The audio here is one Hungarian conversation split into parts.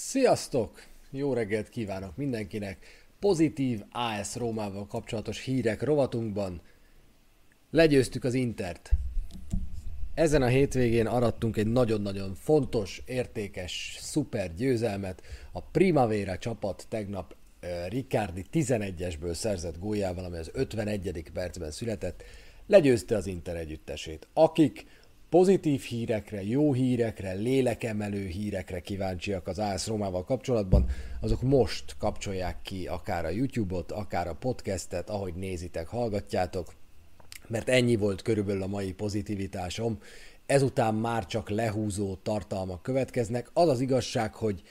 Sziasztok! Jó reggelt kívánok mindenkinek! Pozitív AS Rómával kapcsolatos hírek rovatunkban legyőztük az Intert. Ezen a hétvégén arattunk egy nagyon-nagyon fontos, értékes, szuper győzelmet. A Primavera csapat tegnap Riccardi 11-esből szerzett góljával, ami az 51. percben született, legyőzte az Inter együttesét, akik pozitív hírekre, jó hírekre, lélekemelő hírekre kíváncsiak az AS Rómával kapcsolatban, azok most kapcsolják ki akár a YouTube-ot, akár a podcastet, ahogy nézitek, hallgatjátok, mert ennyi volt körülbelül a mai pozitivitásom. Ezután már csak lehúzó tartalmak következnek. Az az igazság, hogy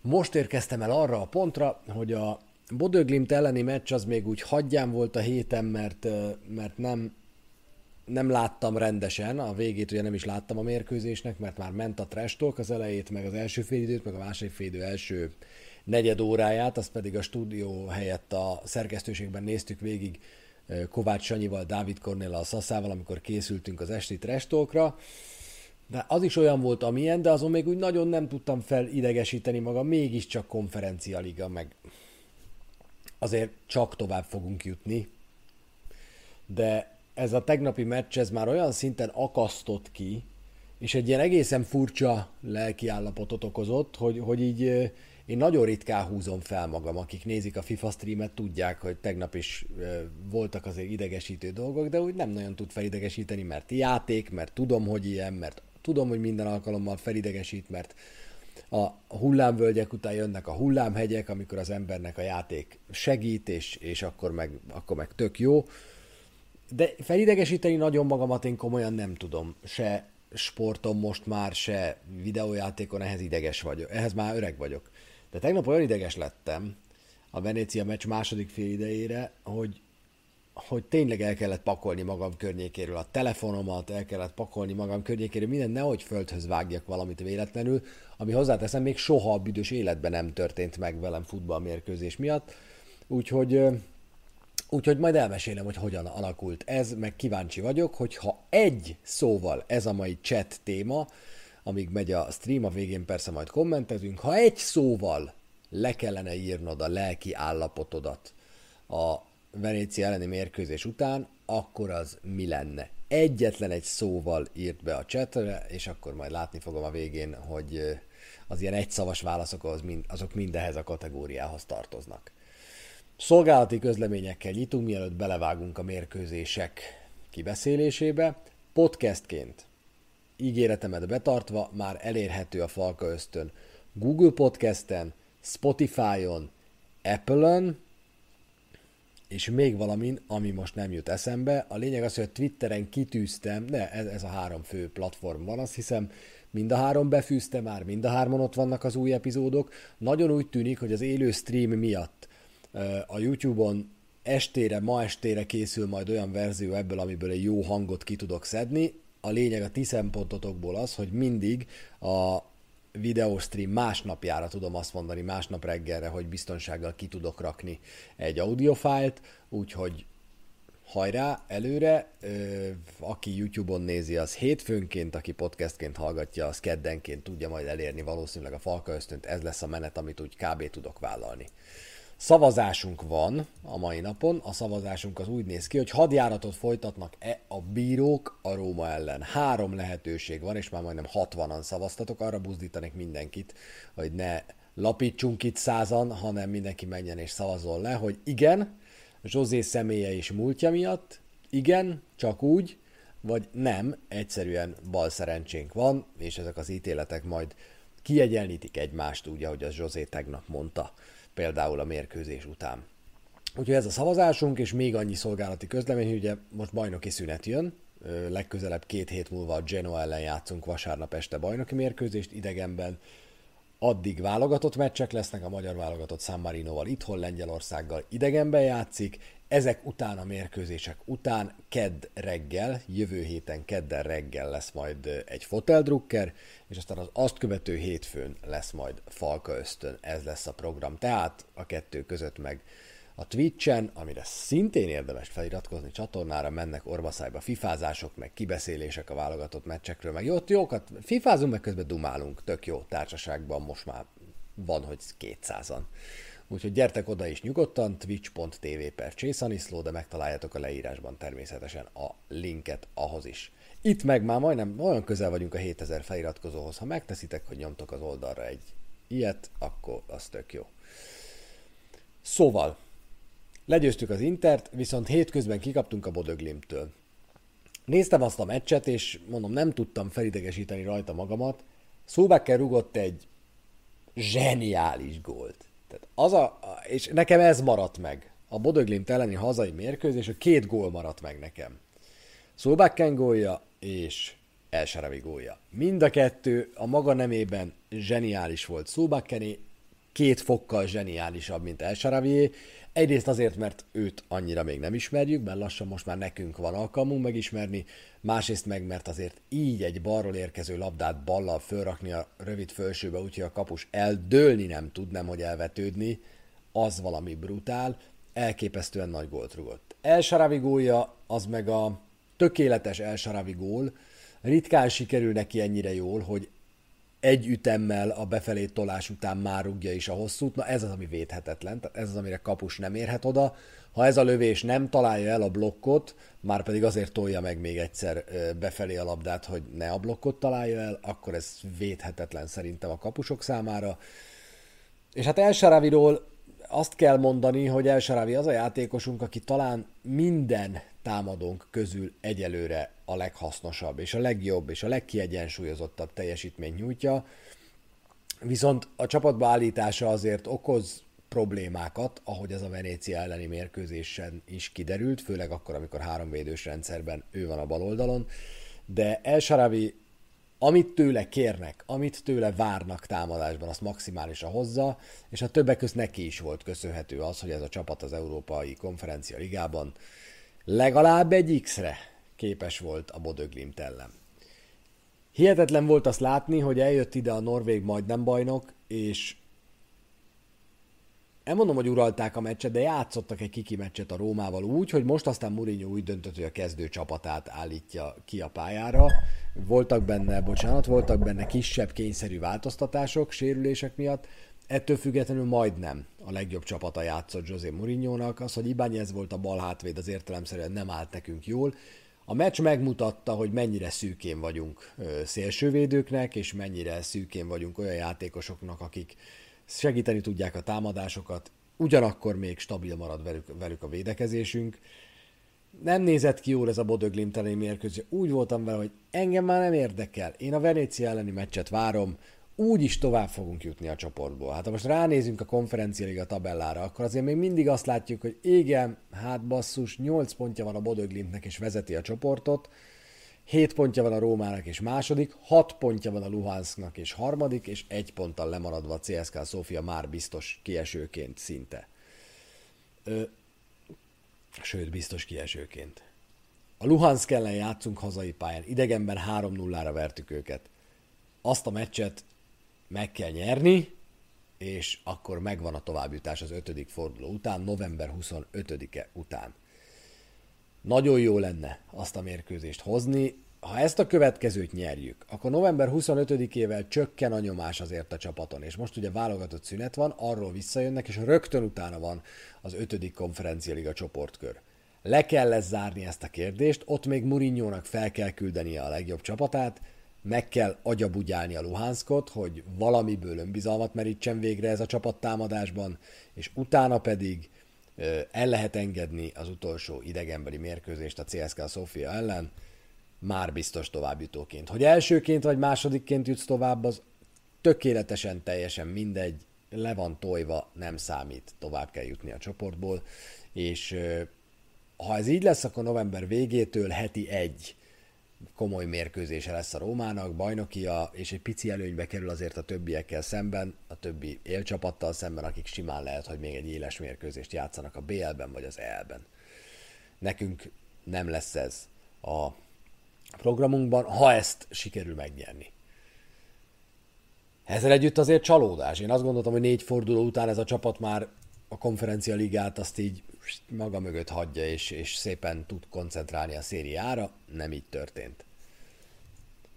most érkeztem el arra a pontra, hogy a Bodöglimt elleni meccs az még úgy hagyján volt a héten, mert, mert nem, nem láttam rendesen, a végét ugye nem is láttam a mérkőzésnek, mert már ment a trash talk az elejét, meg az első félidőt, meg a második félidő első negyed óráját, azt pedig a stúdió helyett a szerkesztőségben néztük végig Kovács Sanyival, Dávid Kornéla a Szaszával, amikor készültünk az esti trash talkra. De az is olyan volt, amilyen, de azon még úgy nagyon nem tudtam felidegesíteni magam, mégiscsak konferencialiga, meg azért csak tovább fogunk jutni. De ez a tegnapi meccs, ez már olyan szinten akasztott ki, és egy ilyen egészen furcsa lelki állapotot okozott, hogy, hogy így én nagyon ritkán húzom fel magam, akik nézik a FIFA streamet, tudják, hogy tegnap is voltak azért idegesítő dolgok, de úgy nem nagyon tud felidegesíteni, mert játék, mert tudom, hogy ilyen, mert tudom, hogy minden alkalommal felidegesít, mert a hullámvölgyek után jönnek a hullámhegyek, amikor az embernek a játék segít, és, és akkor, meg, akkor meg tök jó de felidegesíteni nagyon magamat én komolyan nem tudom. Se sportom most már, se videójátékon, ehhez ideges vagyok. Ehhez már öreg vagyok. De tegnap olyan ideges lettem a Venécia meccs második fél idejére, hogy, hogy tényleg el kellett pakolni magam környékéről a telefonomat, el kellett pakolni magam környékéről, minden nehogy földhöz vágjak valamit véletlenül, ami hozzáteszem, még soha a büdös életben nem történt meg velem futballmérkőzés miatt. Úgyhogy Úgyhogy majd elmesélem, hogy hogyan alakult ez, meg kíváncsi vagyok, hogy ha egy szóval ez a mai chat téma, amíg megy a stream, a végén persze majd kommentezünk, ha egy szóval le kellene írnod a lelki állapotodat a Venécia elleni mérkőzés után, akkor az mi lenne? Egyetlen egy szóval írt be a chatre, és akkor majd látni fogom a végén, hogy az ilyen egyszavas válaszok az mind, azok mindehez a kategóriához tartoznak. Szolgálati közleményekkel nyitunk, mielőtt belevágunk a mérkőzések kibeszélésébe. Podcastként ígéretemet betartva már elérhető a Falka Ösztön Google Podcasten, Spotify-on, Apple-on, és még valamin, ami most nem jut eszembe. A lényeg az, hogy a Twitteren kitűztem, de ez, ez a három fő platform van, azt hiszem, mind a három befűzte már, mind a hárman ott vannak az új epizódok. Nagyon úgy tűnik, hogy az élő stream miatt a YouTube-on estére, ma estére készül majd olyan verzió ebből, amiből egy jó hangot ki tudok szedni. A lényeg a ti szempontotokból az, hogy mindig a videostream másnapjára tudom azt mondani, másnap reggelre, hogy biztonsággal ki tudok rakni egy audiofájlt, úgyhogy hajrá, előre, aki YouTube-on nézi, az hétfőnként, aki podcastként hallgatja, az keddenként tudja majd elérni valószínűleg a Falka ösztönt, ez lesz a menet, amit úgy kb. tudok vállalni. Szavazásunk van a mai napon. A szavazásunk az úgy néz ki, hogy hadjáratot folytatnak-e a bírók a Róma ellen. Három lehetőség van, és már majdnem 60-an szavaztatok. Arra buzdítanék mindenkit, hogy ne lapítsunk itt százan, hanem mindenki menjen és szavazol le, hogy igen, Zsozé személye és múltja miatt, igen, csak úgy, vagy nem, egyszerűen bal szerencsénk van, és ezek az ítéletek majd kiegyenlítik egymást, úgy, ahogy az Zsozé tegnap mondta például a mérkőzés után. Úgyhogy ez a szavazásunk, és még annyi szolgálati közlemény, hogy ugye most bajnoki szünet jön, legközelebb két hét múlva a Genoa ellen játszunk vasárnap este bajnoki mérkőzést idegenben, addig válogatott meccsek lesznek, a magyar válogatott San Marinoval itthon, Lengyelországgal idegenben játszik, ezek után a mérkőzések után kedd reggel, jövő héten kedden reggel lesz majd egy foteldrukker, és aztán az azt követő hétfőn lesz majd Falka Ösztön, ez lesz a program. Tehát a kettő között meg A Twitch-en, amire szintén érdemes feliratkozni csatornára, mennek orvaszájba fifázások, meg kibeszélések a válogatott meccsekről, meg jót, jókat fifázunk, meg közben dumálunk, tök jó társaságban, most már van, hogy 200-an. Úgyhogy gyertek oda is nyugodtan, twitch.tv per Csészaniszló, de megtaláljátok a leírásban természetesen a linket ahhoz is. Itt meg már majdnem olyan közel vagyunk a 7000 feliratkozóhoz. Ha megteszitek, hogy nyomtok az oldalra egy ilyet, akkor az tök jó. Szóval, legyőztük az Intert, viszont hétközben kikaptunk a Bodöglimtől. Néztem azt a meccset, és mondom, nem tudtam felidegesíteni rajta magamat. Szóbecker rugott egy zseniális gólt. Tehát az a, és nekem ez maradt meg. A Bodöglimt elleni hazai mérkőzés, a két gól maradt meg nekem. Szóbakken gólja és El Sharawi gólja. Mind a kettő a maga nemében zseniális volt. Szóbakkené két fokkal zseniálisabb, mint El Sharawié. Egyrészt azért, mert őt annyira még nem ismerjük, mert lassan most már nekünk van alkalmunk megismerni, másrészt meg, mert azért így egy balról érkező labdát ballal fölrakni a rövid fölsőbe, úgyhogy a kapus eldőlni nem tud, nem hogy elvetődni, az valami brutál, elképesztően nagy gólt rugott. El Sharawi gólja, az meg a tökéletes El Sharawi gól, ritkán sikerül neki ennyire jól, hogy egy ütemmel a befelé tolás után már rúgja is a hosszút. Na ez az, ami védhetetlen, tehát ez az, amire kapus nem érhet oda. Ha ez a lövés nem találja el a blokkot, már pedig azért tolja meg még egyszer befelé a labdát, hogy ne a blokkot találja el, akkor ez védhetetlen szerintem a kapusok számára. És hát El Sharawiról azt kell mondani, hogy El Sharawi az a játékosunk, aki talán minden támadónk közül egyelőre a leghasznosabb, és a legjobb, és a legkiegyensúlyozottabb teljesítményt nyújtja. Viszont a csapatba állítása azért okoz problémákat, ahogy ez a Venécia elleni mérkőzésen is kiderült, főleg akkor, amikor háromvédős rendszerben ő van a bal oldalon, de El Sharawi amit tőle kérnek, amit tőle várnak támadásban, azt maximálisan hozza, és a többek között neki is volt köszönhető az, hogy ez a csapat az Európai Konferencia Ligában legalább egy X-re képes volt a Bodöglimt ellen. Hihetetlen volt azt látni, hogy eljött ide a Norvég majdnem bajnok, és nem mondom, hogy uralták a meccset, de játszottak egy kiki meccset a Rómával úgy, hogy most aztán Mourinho úgy döntött, hogy a kezdő csapatát állítja ki a pályára. Voltak benne, bocsánat, voltak benne kisebb kényszerű változtatások sérülések miatt, ettől függetlenül majdnem a legjobb csapata játszott José Mourinho-nak. Az, hogy Ibányez volt a bal hátvéd, az értelemszerűen nem állt nekünk jól. A meccs megmutatta, hogy mennyire szűkén vagyunk szélsővédőknek, és mennyire szűkén vagyunk olyan játékosoknak, akik segíteni tudják a támadásokat, ugyanakkor még stabil marad velük, velük a védekezésünk. Nem nézett ki jól ez a Bodöglimt elleni mérkőzés. Úgy voltam vele, hogy engem már nem érdekel. Én a Venécia elleni meccset várom, úgy is tovább fogunk jutni a csoportból. Hát ha most ránézünk a konferencia liga tabellára, akkor azért még mindig azt látjuk, hogy igen, hát basszus, 8 pontja van a Bodöglimtnek és vezeti a csoportot, 7 pontja van a Rómának és második, 6 pontja van a Luhansknak és harmadik, és egy ponttal lemaradva a CSK Sofia már biztos kiesőként szinte. Ö, sőt, biztos kiesőként. A Luhansk ellen játszunk hazai pályán, idegenben 3-0-ra vertük őket. Azt a meccset meg kell nyerni, és akkor megvan a továbbjutás az ötödik forduló után, november 25-e után. Nagyon jó lenne azt a mérkőzést hozni. Ha ezt a következőt nyerjük, akkor november 25-ével csökken a nyomás azért a csapaton, és most ugye válogatott szünet van, arról visszajönnek, és rögtön utána van az ötödik konferencialiga csoportkör. Le kell lesz zárni ezt a kérdést, ott még Murinyónak fel kell küldenie a legjobb csapatát, meg kell agyabugyálni a Luhanskot, hogy valamiből önbizalmat merítsen végre ez a csapat támadásban, és utána pedig el lehet engedni az utolsó idegenbeli mérkőzést a CSKA Sofia ellen, már biztos továbbjutóként. Hogy elsőként vagy másodikként jutsz tovább, az tökéletesen, teljesen mindegy, le van tojva, nem számít, tovább kell jutni a csoportból, és ha ez így lesz, akkor november végétől heti egy komoly mérkőzése lesz a Rómának, bajnokia, és egy pici előnybe kerül azért a többiekkel szemben, a többi élcsapattal szemben, akik simán lehet, hogy még egy éles mérkőzést játszanak a BL-ben vagy az EL-ben. Nekünk nem lesz ez a programunkban, ha ezt sikerül megnyerni. Ezzel együtt azért csalódás. Én azt gondoltam, hogy négy forduló után ez a csapat már a konferencia ligát azt így maga mögött hagyja, és, és szépen tud koncentrálni a szériára. Nem így történt.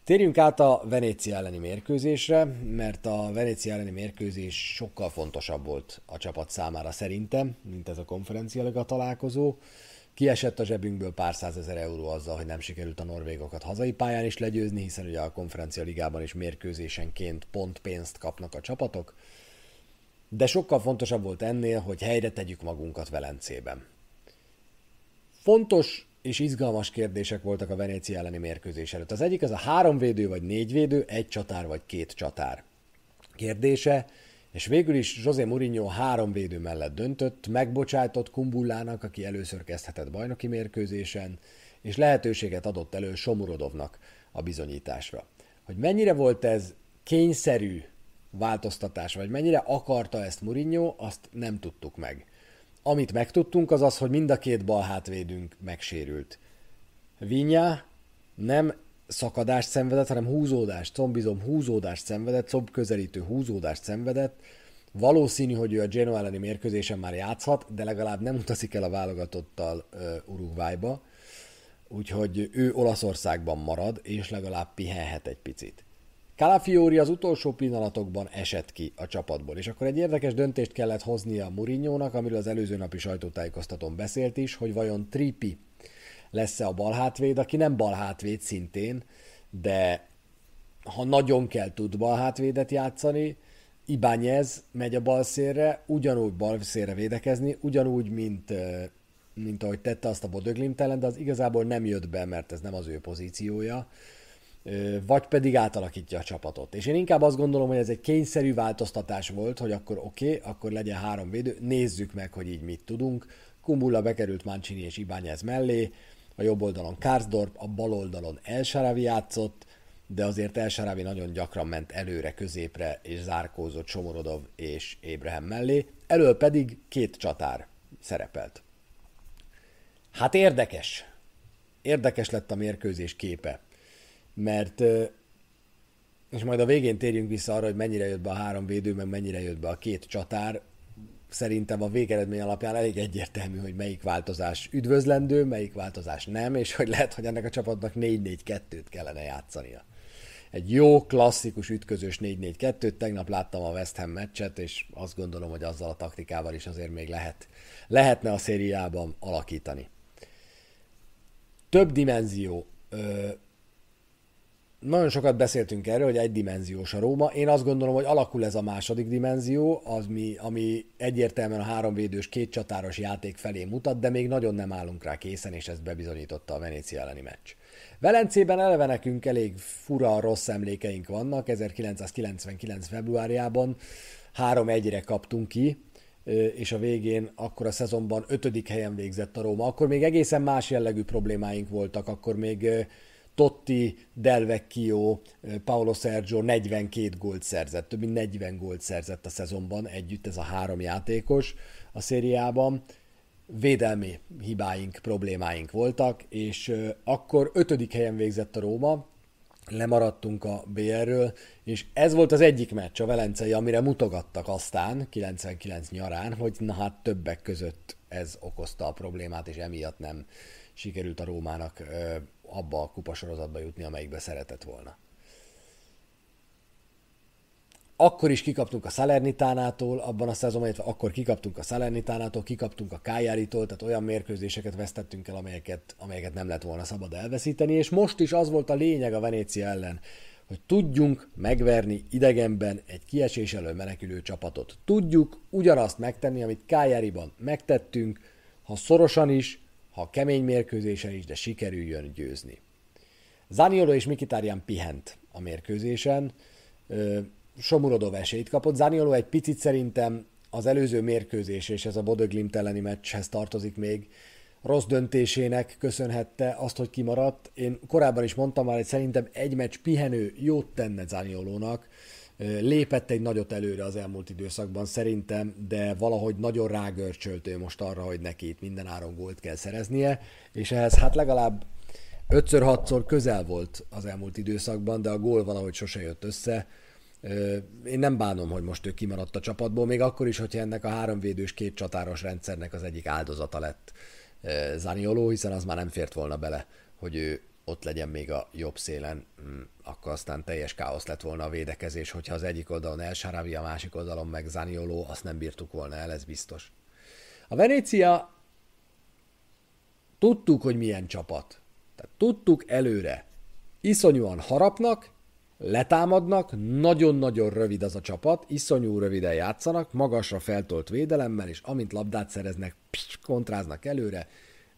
Térjünk át a Venécia elleni mérkőzésre, mert a Venécia elleni mérkőzés sokkal fontosabb volt a csapat számára szerintem, mint ez a konferencia találkozó. Kiesett a zsebünkből pár százezer euró azzal, hogy nem sikerült a norvégokat hazai pályán is legyőzni, hiszen ugye a konferencia ligában is mérkőzésenként pont pénzt kapnak a csapatok. De sokkal fontosabb volt ennél, hogy helyre tegyük magunkat Velencében. Fontos és izgalmas kérdések voltak a Venécia elleni mérkőzés előtt. Az egyik az a három védő vagy négy védő, egy csatár vagy két csatár kérdése, és végül is José Mourinho három védő mellett döntött, megbocsájtott Kumbullának, aki először kezdhetett bajnoki mérkőzésen, és lehetőséget adott elő Somurodovnak a bizonyításra. Hogy mennyire volt ez kényszerű változtatás, vagy mennyire akarta ezt Mourinho, azt nem tudtuk meg. Amit megtudtunk, az az, hogy mind a két bal hátvédünk megsérült. Vinya nem szakadást szenvedett, hanem húzódást, combizom húzódást szenvedett, comb közelítő húzódást szenvedett. Valószínű, hogy ő a Genoa elleni mérkőzésen már játszhat, de legalább nem utazik el a válogatottal uh, Uruguayba, úgyhogy ő Olaszországban marad, és legalább pihenhet egy picit. Calafiori az utolsó pillanatokban esett ki a csapatból, és akkor egy érdekes döntést kellett hoznia a Murinyónak, amiről az előző napi sajtótájékoztatón beszélt is, hogy vajon Tripi lesz-e a balhátvéd, aki nem balhátvéd szintén, de ha nagyon kell tud balhátvédet játszani, Ibányez megy a balszélre, ugyanúgy balszélre védekezni, ugyanúgy, mint, mint ahogy tette azt a Bodöglimt ellen, de az igazából nem jött be, mert ez nem az ő pozíciója vagy pedig átalakítja a csapatot. És én inkább azt gondolom, hogy ez egy kényszerű változtatás volt, hogy akkor oké, okay, akkor legyen három védő, nézzük meg, hogy így mit tudunk. Kumbula bekerült Mancini és Ibányez mellé, a jobb oldalon Karsdorp, a bal oldalon El Sharavi játszott, de azért El Sharavi nagyon gyakran ment előre, középre, és zárkózott Somorodov és Ébrahim mellé, elől pedig két csatár szerepelt. Hát érdekes. Érdekes lett a mérkőzés képe mert és majd a végén térjünk vissza arra, hogy mennyire jött be a három védő, meg mennyire jött be a két csatár. Szerintem a végeredmény alapján elég egyértelmű, hogy melyik változás üdvözlendő, melyik változás nem, és hogy lehet, hogy ennek a csapatnak 4-4-2-t kellene játszania. Egy jó, klasszikus, ütközős 4-4-2-t, tegnap láttam a West Ham meccset, és azt gondolom, hogy azzal a taktikával is azért még lehet, lehetne a szériában alakítani. Több dimenzió nagyon sokat beszéltünk erről, hogy egydimenziós a Róma. Én azt gondolom, hogy alakul ez a második dimenzió, az mi, ami egyértelműen a háromvédős, két csatáros játék felé mutat, de még nagyon nem állunk rá készen, és ezt bebizonyította a Venécia elleni meccs. Velencében eleve nekünk elég fura, rossz emlékeink vannak. 1999. februárjában 3-1-re kaptunk ki, és a végén akkor a szezonban ötödik helyen végzett a Róma. Akkor még egészen más jellegű problémáink voltak, akkor még Totti, Del Vecchio, Paolo Sergio 42 gólt szerzett, több mint 40 gólt szerzett a szezonban együtt ez a három játékos a szériában. Védelmi hibáink, problémáink voltak, és akkor ötödik helyen végzett a Róma, lemaradtunk a BR-ről, és ez volt az egyik meccs a Velencei, amire mutogattak aztán 99 nyarán, hogy na hát többek között ez okozta a problémát, és emiatt nem sikerült a Rómának abba a kupasorozatba jutni, amelyikbe szeretett volna. Akkor is kikaptunk a Salernitánától, abban a szezonban, akkor kikaptunk a Salernitánától, kikaptunk a Kájáritól, tehát olyan mérkőzéseket vesztettünk el, amelyeket, amelyeket nem lett volna szabad elveszíteni, és most is az volt a lényeg a Venécia ellen, hogy tudjunk megverni idegenben egy kiesés elől menekülő csapatot. Tudjuk ugyanazt megtenni, amit Kájáriban megtettünk, ha szorosan is, ha kemény mérkőzésen is, de sikerüljön győzni. Zaniolo és Mikitárián pihent a mérkőzésen, Somurodov esélyt kapott. Zaniolo egy picit szerintem az előző mérkőzés, és ez a Bodöglimt elleni meccshez tartozik még, rossz döntésének köszönhette azt, hogy kimaradt. Én korábban is mondtam már, hogy szerintem egy meccs pihenő jót tenne Zaniolónak, lépett egy nagyot előre az elmúlt időszakban szerintem, de valahogy nagyon rágörcsölt most arra, hogy neki itt minden áron gólt kell szereznie, és ehhez hát legalább 5-6-szor közel volt az elmúlt időszakban, de a gól valahogy sose jött össze. Én nem bánom, hogy most ő kimaradt a csapatból, még akkor is, hogyha ennek a háromvédős két csatáros rendszernek az egyik áldozata lett Zanioló, hiszen az már nem fért volna bele, hogy ő ott legyen még a jobb szélen, mm, akkor aztán teljes káosz lett volna a védekezés, hogyha az egyik oldalon El Sharabi, a másik oldalon meg Zanioló, azt nem bírtuk volna el, ez biztos. A Venécia tudtuk, hogy milyen csapat. Tehát tudtuk előre. Iszonyúan harapnak, letámadnak, nagyon-nagyon rövid az a csapat, iszonyú röviden játszanak, magasra feltolt védelemmel, és amint labdát szereznek, pss, kontráznak előre,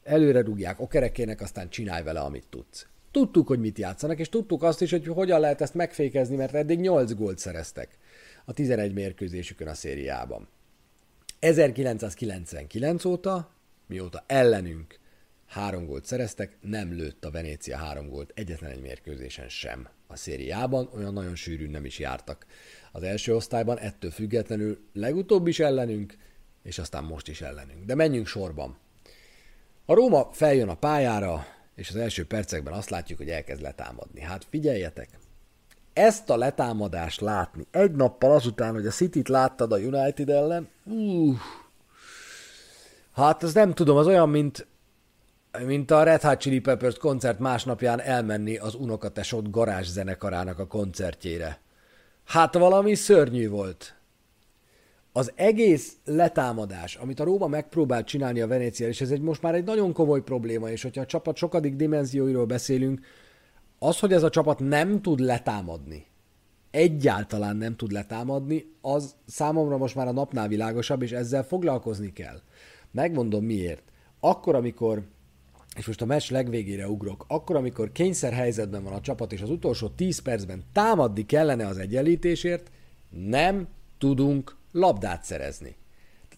előre rúgják okerekének, aztán csinálj vele, amit tudsz. Tudtuk, hogy mit játszanak, és tudtuk azt is, hogy hogyan lehet ezt megfékezni, mert eddig 8 gólt szereztek a 11 mérkőzésükön a szériában. 1999 óta, mióta ellenünk három gólt szereztek, nem lőtt a Venécia három gólt egyetlen egy mérkőzésen sem a szériában, olyan nagyon sűrűn nem is jártak az első osztályban, ettől függetlenül legutóbb is ellenünk, és aztán most is ellenünk. De menjünk sorban. A Róma feljön a pályára, és az első percekben azt látjuk, hogy elkezd letámadni. Hát figyeljetek, ezt a letámadást látni egy nappal azután, hogy a City-t láttad a United ellen, uh, hát ez nem tudom, az olyan, mint mint a Red Hot Chili Peppers koncert másnapján elmenni az unokatesót garázs zenekarának a koncertjére. Hát valami szörnyű volt. Az egész letámadás, amit a Róma megpróbált csinálni a Venécia, és ez egy most már egy nagyon komoly probléma, és hogyha a csapat sokadik dimenzióiról beszélünk, az, hogy ez a csapat nem tud letámadni, egyáltalán nem tud letámadni, az számomra most már a napnál világosabb, és ezzel foglalkozni kell. Megmondom miért. Akkor, amikor és most a meccs legvégére ugrok, akkor, amikor kényszer helyzetben van a csapat, és az utolsó 10 percben támadni kellene az egyenlítésért, nem tudunk labdát szerezni.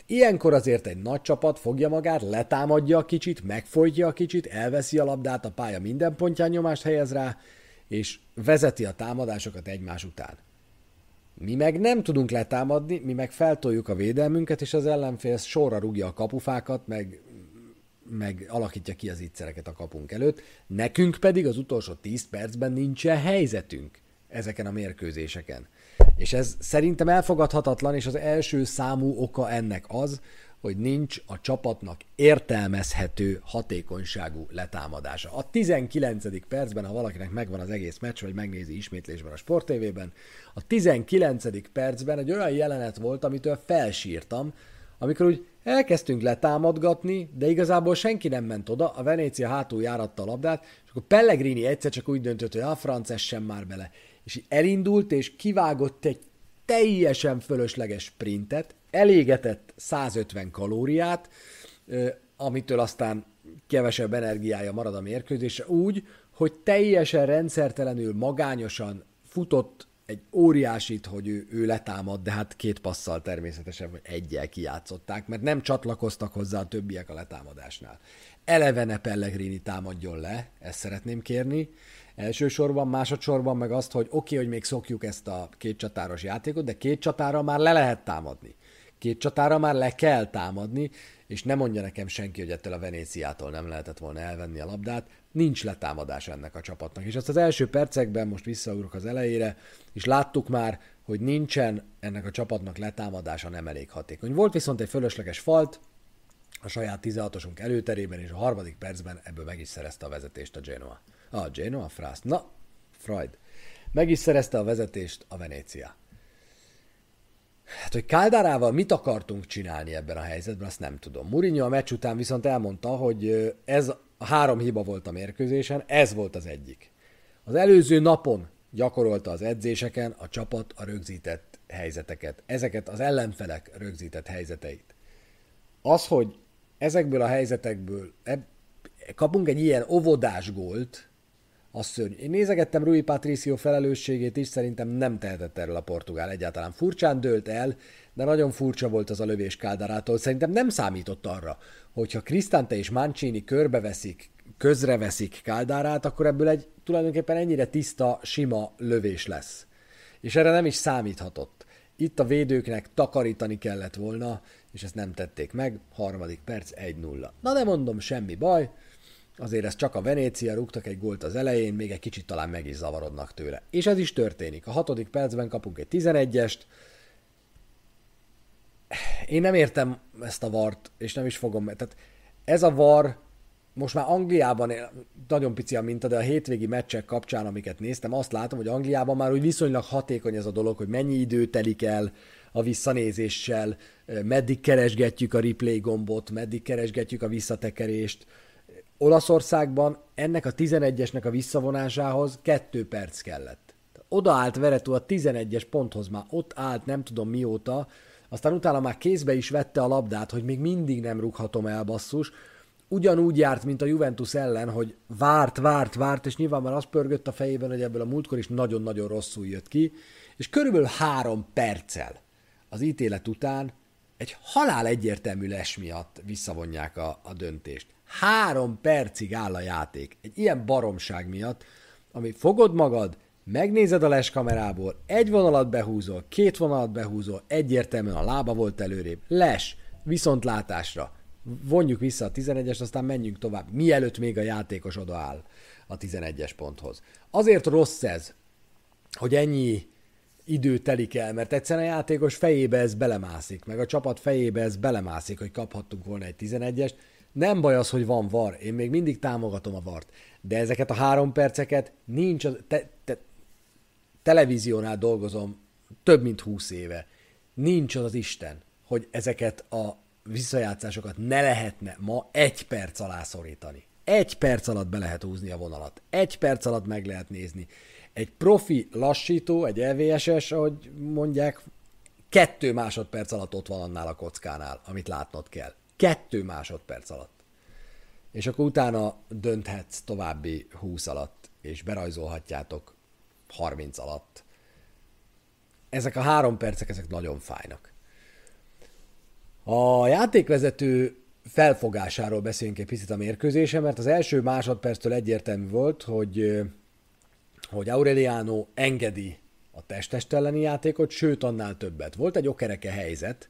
Ilyenkor azért egy nagy csapat fogja magát, letámadja a kicsit, megfojtja a kicsit, elveszi a labdát, a pálya minden pontján nyomást helyez rá, és vezeti a támadásokat egymás után. Mi meg nem tudunk letámadni, mi meg feltoljuk a védelmünket, és az ellenfél sorra rúgja a kapufákat, meg meg alakítja ki az ígyszereket a kapunk előtt, nekünk pedig az utolsó 10 percben nincsen helyzetünk ezeken a mérkőzéseken. És ez szerintem elfogadhatatlan, és az első számú oka ennek az, hogy nincs a csapatnak értelmezhető hatékonyságú letámadása. A 19. percben, ha valakinek megvan az egész meccs, vagy megnézi ismétlésben a Sport TV-ben, a 19. percben egy olyan jelenet volt, amitől felsírtam, amikor úgy elkezdtünk letámadgatni, de igazából senki nem ment oda, a Venécia hátul járatta a labdát, és akkor Pellegrini egyszer csak úgy döntött, hogy a franc essen már bele. És elindult, és kivágott egy teljesen fölösleges sprintet, elégetett 150 kalóriát, amitől aztán kevesebb energiája marad a mérkőzésre, úgy, hogy teljesen rendszertelenül, magányosan futott egy óriásit, hogy ő, ő letámad, de hát két passzal természetesen, vagy egyel kijátszották, mert nem csatlakoztak hozzá a többiek a letámadásnál. Elevene Pellegrini támadjon le, ezt szeretném kérni. Elsősorban, másodszorban meg azt, hogy oké, okay, hogy még szokjuk ezt a két csatáros játékot, de két csatára már le lehet támadni. Két csatára már le kell támadni, és nem mondja nekem senki, hogy ettől a Venéciától nem lehetett volna elvenni a labdát, nincs letámadás ennek a csapatnak. És azt az első percekben, most visszaugrok az elejére, és láttuk már, hogy nincsen ennek a csapatnak letámadása nem elég hatékony. Volt viszont egy fölösleges falt, a saját 16-osunk előterében, és a harmadik percben ebből meg is szerezte a vezetést a Genoa. A Genoa, Frász. Na, Freud. Meg is szerezte a vezetést a Venécia. Hát, hogy Káldarával mit akartunk csinálni ebben a helyzetben, azt nem tudom. Mourinho a meccs után viszont elmondta, hogy ez a három hiba volt a mérkőzésen, ez volt az egyik. Az előző napon gyakorolta az edzéseken a csapat a rögzített helyzeteket, ezeket az ellenfelek rögzített helyzeteit. Az, hogy ezekből a helyzetekből kapunk egy ilyen óvodás gólt, az szörnyű. Én nézegettem Rui Patricio felelősségét is, szerintem nem tehetett erről a portugál egyáltalán. Furcsán dőlt el, de nagyon furcsa volt az a lövés Káldarától. Szerintem nem számított arra, hogyha Cristante és Mancini körbeveszik, közreveszik Káldárát, akkor ebből egy tulajdonképpen ennyire tiszta, sima lövés lesz. És erre nem is számíthatott. Itt a védőknek takarítani kellett volna, és ezt nem tették meg. Harmadik perc, 1-0. Na de mondom, semmi baj. Azért ez csak a Venécia, rúgtak egy gólt az elején, még egy kicsit talán meg is zavarodnak tőle. És ez is történik. A hatodik percben kapunk egy 11-est. Én nem értem ezt a vart, és nem is fogom, tehát ez a var most már Angliában nagyon pici a minta, de a hétvégi meccsek kapcsán, amiket néztem, azt látom, hogy Angliában már úgy viszonylag hatékony ez a dolog, hogy mennyi idő telik el a visszanézéssel, meddig keresgetjük a replay gombot, meddig keresgetjük a visszatekerést. Olaszországban ennek a 11-esnek a visszavonásához kettő perc kellett. Oda állt Veretú a 11-es ponthoz, már ott állt nem tudom mióta, aztán utána már kézbe is vette a labdát, hogy még mindig nem rúghatom el basszus, ugyanúgy járt, mint a Juventus ellen, hogy várt, várt, várt, és nyilván már az pörgött a fejében, hogy ebből a múltkor is nagyon-nagyon rosszul jött ki, és körülbelül három perccel az ítélet után egy halál egyértelmű les miatt visszavonják a, a döntést. Három percig áll a játék. Egy ilyen baromság miatt, ami fogod magad, megnézed a les kamerából, egy vonalat behúzol, két vonalat behúzol, egyértelműen a lába volt előrébb, les, viszontlátásra, vonjuk vissza a 11-est, aztán menjünk tovább, mielőtt még a játékos odaáll a 11-es ponthoz. Azért rossz ez, hogy ennyi idő telik el, mert egyszerűen a játékos fejébe ez belemászik, meg a csapat fejébe ez belemászik, hogy kaphattunk volna egy 11-est. Nem baj az, hogy van var, én még mindig támogatom a vart, de ezeket a három perceket nincs, az, te, te, televíziónál dolgozom több mint húsz éve. Nincs az az Isten, hogy ezeket a visszajátszásokat ne lehetne ma egy perc alá szorítani. Egy perc alatt be lehet húzni a vonalat. Egy perc alatt meg lehet nézni. Egy profi lassító, egy EVSS, ahogy mondják, kettő másodperc alatt ott van annál a kockánál, amit látnod kell. Kettő másodperc alatt. És akkor utána dönthetsz további 20 alatt, és berajzolhatjátok 30 alatt. Ezek a három percek, ezek nagyon fájnak. A játékvezető felfogásáról beszéljünk egy picit a mérkőzése, mert az első másodperctől egyértelmű volt, hogy, hogy Aureliano engedi a testest elleni játékot, sőt annál többet. Volt egy okereke helyzet,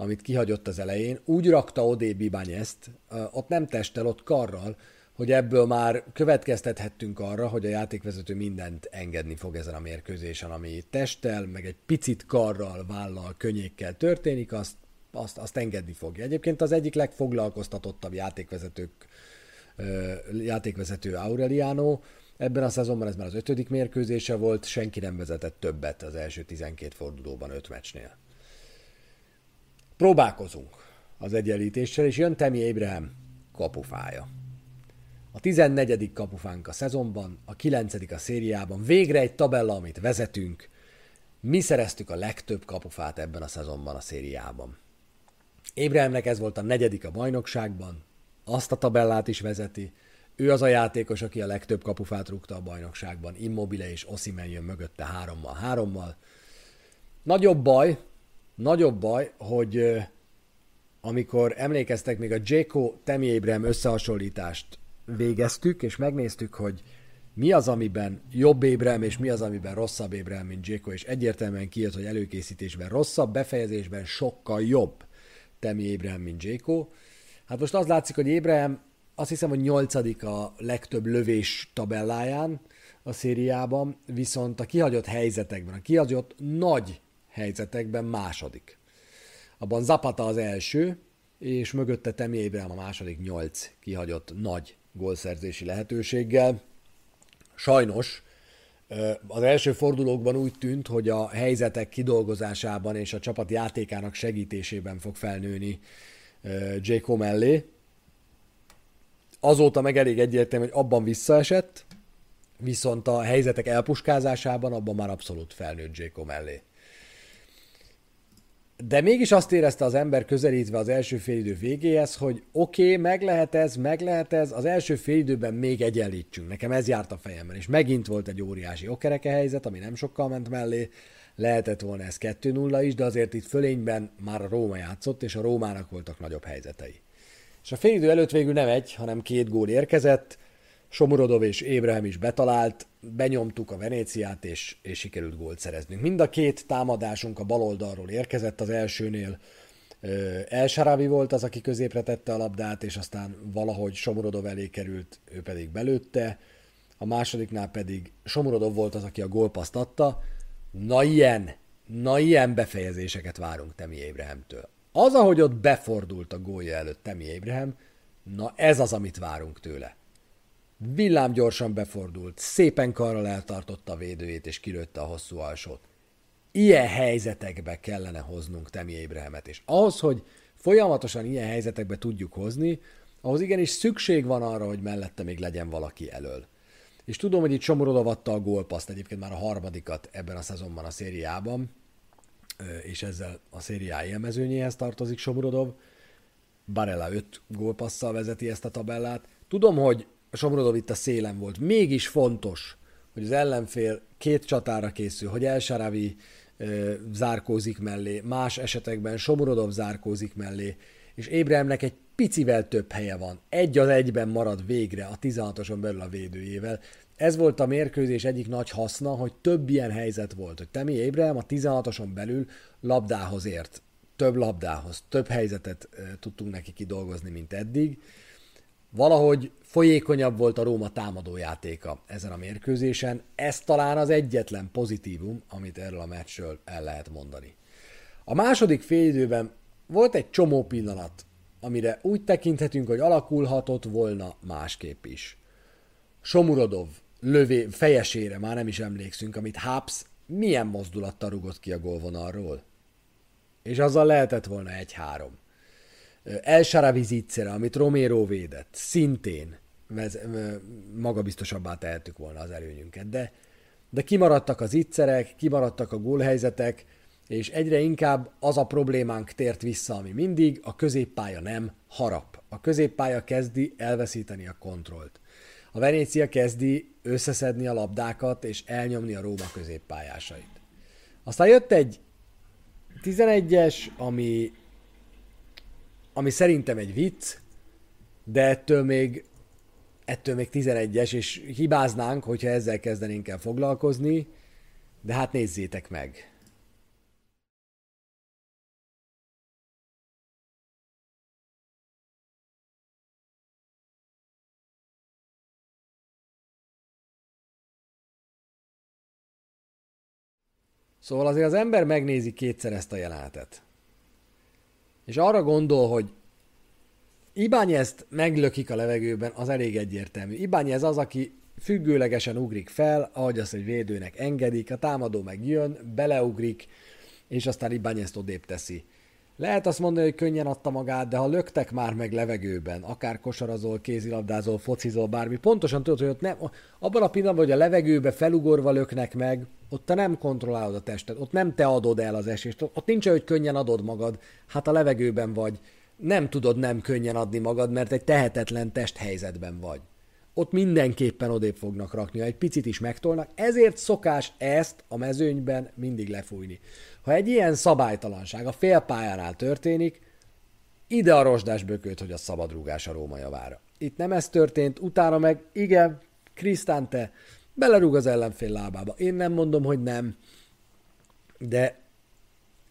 amit kihagyott az elején, úgy rakta odébb Ibányezt, ott nem testtel, ott karral, hogy ebből már következtethettünk arra, hogy a játékvezető mindent engedni fog ezen a mérkőzésen, ami testtel, meg egy picit karral, vállal, könnyékkel történik, azt azt, azt engedni fogja. Egyébként az egyik legfoglalkoztatottabb játékvezetők, játékvezető Aureliano, Ebben a szezonban ez már az ötödik mérkőzése volt, senki nem vezetett többet az első 12 fordulóban öt meccsnél. Próbálkozunk az egyenlítéssel, és jön Temi Abraham kapufája. A 14. kapufánk a szezonban, a 9. a szériában, végre egy tabella, amit vezetünk. Mi szereztük a legtöbb kapufát ebben a szezonban a szériában. Ébrahimnek ez volt a negyedik a bajnokságban, azt a tabellát is vezeti. Ő az a játékos, aki a legtöbb kapufát rúgta a bajnokságban. Immobile és Osimen jön mögötte hárommal, hárommal. Nagyobb baj, nagyobb baj, hogy amikor emlékeztek, még a Jeko Temi Abraham összehasonlítást végeztük, és megnéztük, hogy mi az, amiben jobb Ébrem, és mi az, amiben rosszabb Ébrem, mint Jeko, és egyértelműen kijött, hogy előkészítésben rosszabb, befejezésben sokkal jobb. Temi Ébrahim, mint Jéko. Hát most az látszik, hogy Ébrahim azt hiszem, hogy nyolcadik a legtöbb lövés tabelláján a szériában, viszont a kihagyott helyzetekben, a kihagyott nagy helyzetekben második. Abban Zapata az első, és mögötte Temi Ébrahim a második nyolc kihagyott nagy gólszerzési lehetőséggel. Sajnos az első fordulókban úgy tűnt, hogy a helyzetek kidolgozásában és a csapat játékának segítésében fog felnőni J.K. mellé. Azóta meg elég egyértelmű, hogy abban visszaesett, viszont a helyzetek elpuskázásában abban már abszolút felnőtt J.K. mellé. De mégis azt érezte az ember közelítve az első félidő végéhez, hogy oké, okay, meg lehet ez, meg lehet ez, az első félidőben még egyenlítsünk. Nekem ez járt a fejemben, és megint volt egy óriási okereke helyzet, ami nem sokkal ment mellé, lehetett volna ez 2-0 is, de azért itt fölényben már a Róma játszott, és a Rómának voltak nagyobb helyzetei. És a félidő előtt végül nem egy, hanem két gól érkezett, Somorodov és Ébrahim is betalált, benyomtuk a Venéciát, és, és sikerült gólt szereznünk. Mind a két támadásunk a bal oldalról érkezett az elsőnél. El volt az, aki középre tette a labdát, és aztán valahogy Somorodov elé került, ő pedig belőtte. A másodiknál pedig Somorodov volt az, aki a gólpaszt adta. Na ilyen, na ilyen befejezéseket várunk Temi Ébrahemtől. Az, ahogy ott befordult a gólja előtt Temi Ébrahem, na ez az, amit várunk tőle. Villám gyorsan befordult, szépen karral eltartotta a védőjét és kilőtte a hosszú alsót. Ilyen helyzetekbe kellene hoznunk Temi Ébrehemet, és ahhoz, hogy folyamatosan ilyen helyzetekbe tudjuk hozni, ahhoz igenis szükség van arra, hogy mellette még legyen valaki elől. És tudom, hogy itt Somorodov adta a gólpaszt, egyébként már a harmadikat ebben a szezonban a szériában, és ezzel a szériá élmezőnyéhez tartozik Somorodov. Barella 5 gólpasszal vezeti ezt a tabellát. Tudom, hogy Somrodov itt a szélen volt. Mégis fontos, hogy az ellenfél két csatára készül, hogy Elsaravi zárkózik mellé, más esetekben Somorodov zárkózik mellé, és Ébremnek egy picivel több helye van. Egy az egyben marad végre a 16-oson belül a védőjével. Ez volt a mérkőzés egyik nagy haszna, hogy több ilyen helyzet volt, hogy Temi Ébrem a 16-oson belül labdához ért, több labdához, több helyzetet tudtunk neki kidolgozni, mint eddig. Valahogy folyékonyabb volt a Róma támadójátéka ezen a mérkőzésen. Ez talán az egyetlen pozitívum, amit erről a meccsről el lehet mondani. A második félidőben volt egy csomó pillanat, amire úgy tekinthetünk, hogy alakulhatott volna másképp is. Somurodov lövé, fejesére már nem is emlékszünk, amit Haps milyen mozdulattal rugott ki a gólvonalról. És azzal lehetett volna egy-három. El Sharavi amit Romero védett, szintén magabiztosabbá tehettük volna az előnyünket, de, de kimaradtak az ittszerek, kimaradtak a gólhelyzetek, és egyre inkább az a problémánk tért vissza, ami mindig, a középpálya nem harap. A középpálya kezdi elveszíteni a kontrollt. A Venécia kezdi összeszedni a labdákat és elnyomni a Róma középpályásait. Aztán jött egy 11-es, ami ami szerintem egy vicc, de ettől még, ettől még 11-es, és hibáznánk, hogyha ezzel kezdenénk el foglalkozni, de hát nézzétek meg. Szóval azért az ember megnézi kétszer ezt a jelenetet és arra gondol, hogy Ibányezt meglökik a levegőben, az elég egyértelmű. Ibányez az, aki függőlegesen ugrik fel, ahogy azt egy védőnek engedik, a támadó meg jön, beleugrik, és aztán Ibányezt odébb teszi. Lehet azt mondani, hogy könnyen adta magát, de ha löktek már meg levegőben, akár kosarazol, kézilabdázol, focizol, bármi, pontosan tudod, hogy ott nem, abban a pillanatban, hogy a levegőbe felugorva löknek meg, ott te nem kontrollálod a testet, ott nem te adod el az esést, ott nincs hogy könnyen adod magad, hát a levegőben vagy, nem tudod nem könnyen adni magad, mert egy tehetetlen testhelyzetben vagy. Ott mindenképpen odébb fognak rakni, ha egy picit is megtolnak, ezért szokás ezt a mezőnyben mindig lefújni. Ha egy ilyen szabálytalanság a félpályánál történik, ide a rozsdás bököt, hogy a szabadrúgás a Róma javára. Itt nem ez történt, utána meg igen, Krisztánte belerúg az ellenfél lábába. Én nem mondom, hogy nem, de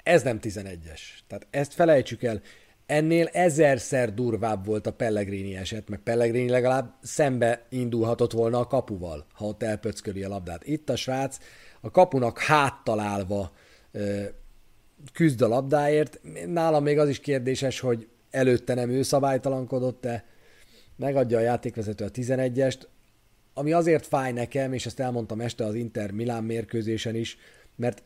ez nem 11-es. Tehát ezt felejtsük el. Ennél ezerszer durvább volt a Pellegrini eset, meg Pellegrini legalább szembe indulhatott volna a kapuval, ha ott elpöcköli a labdát. Itt a srác a kapunak háttalálva küzd a labdáért. Nálam még az is kérdéses, hogy előtte nem ő szabálytalankodott-e, megadja a játékvezető a 11-est, ami azért fáj nekem, és ezt elmondtam este az Inter Milán mérkőzésen is, mert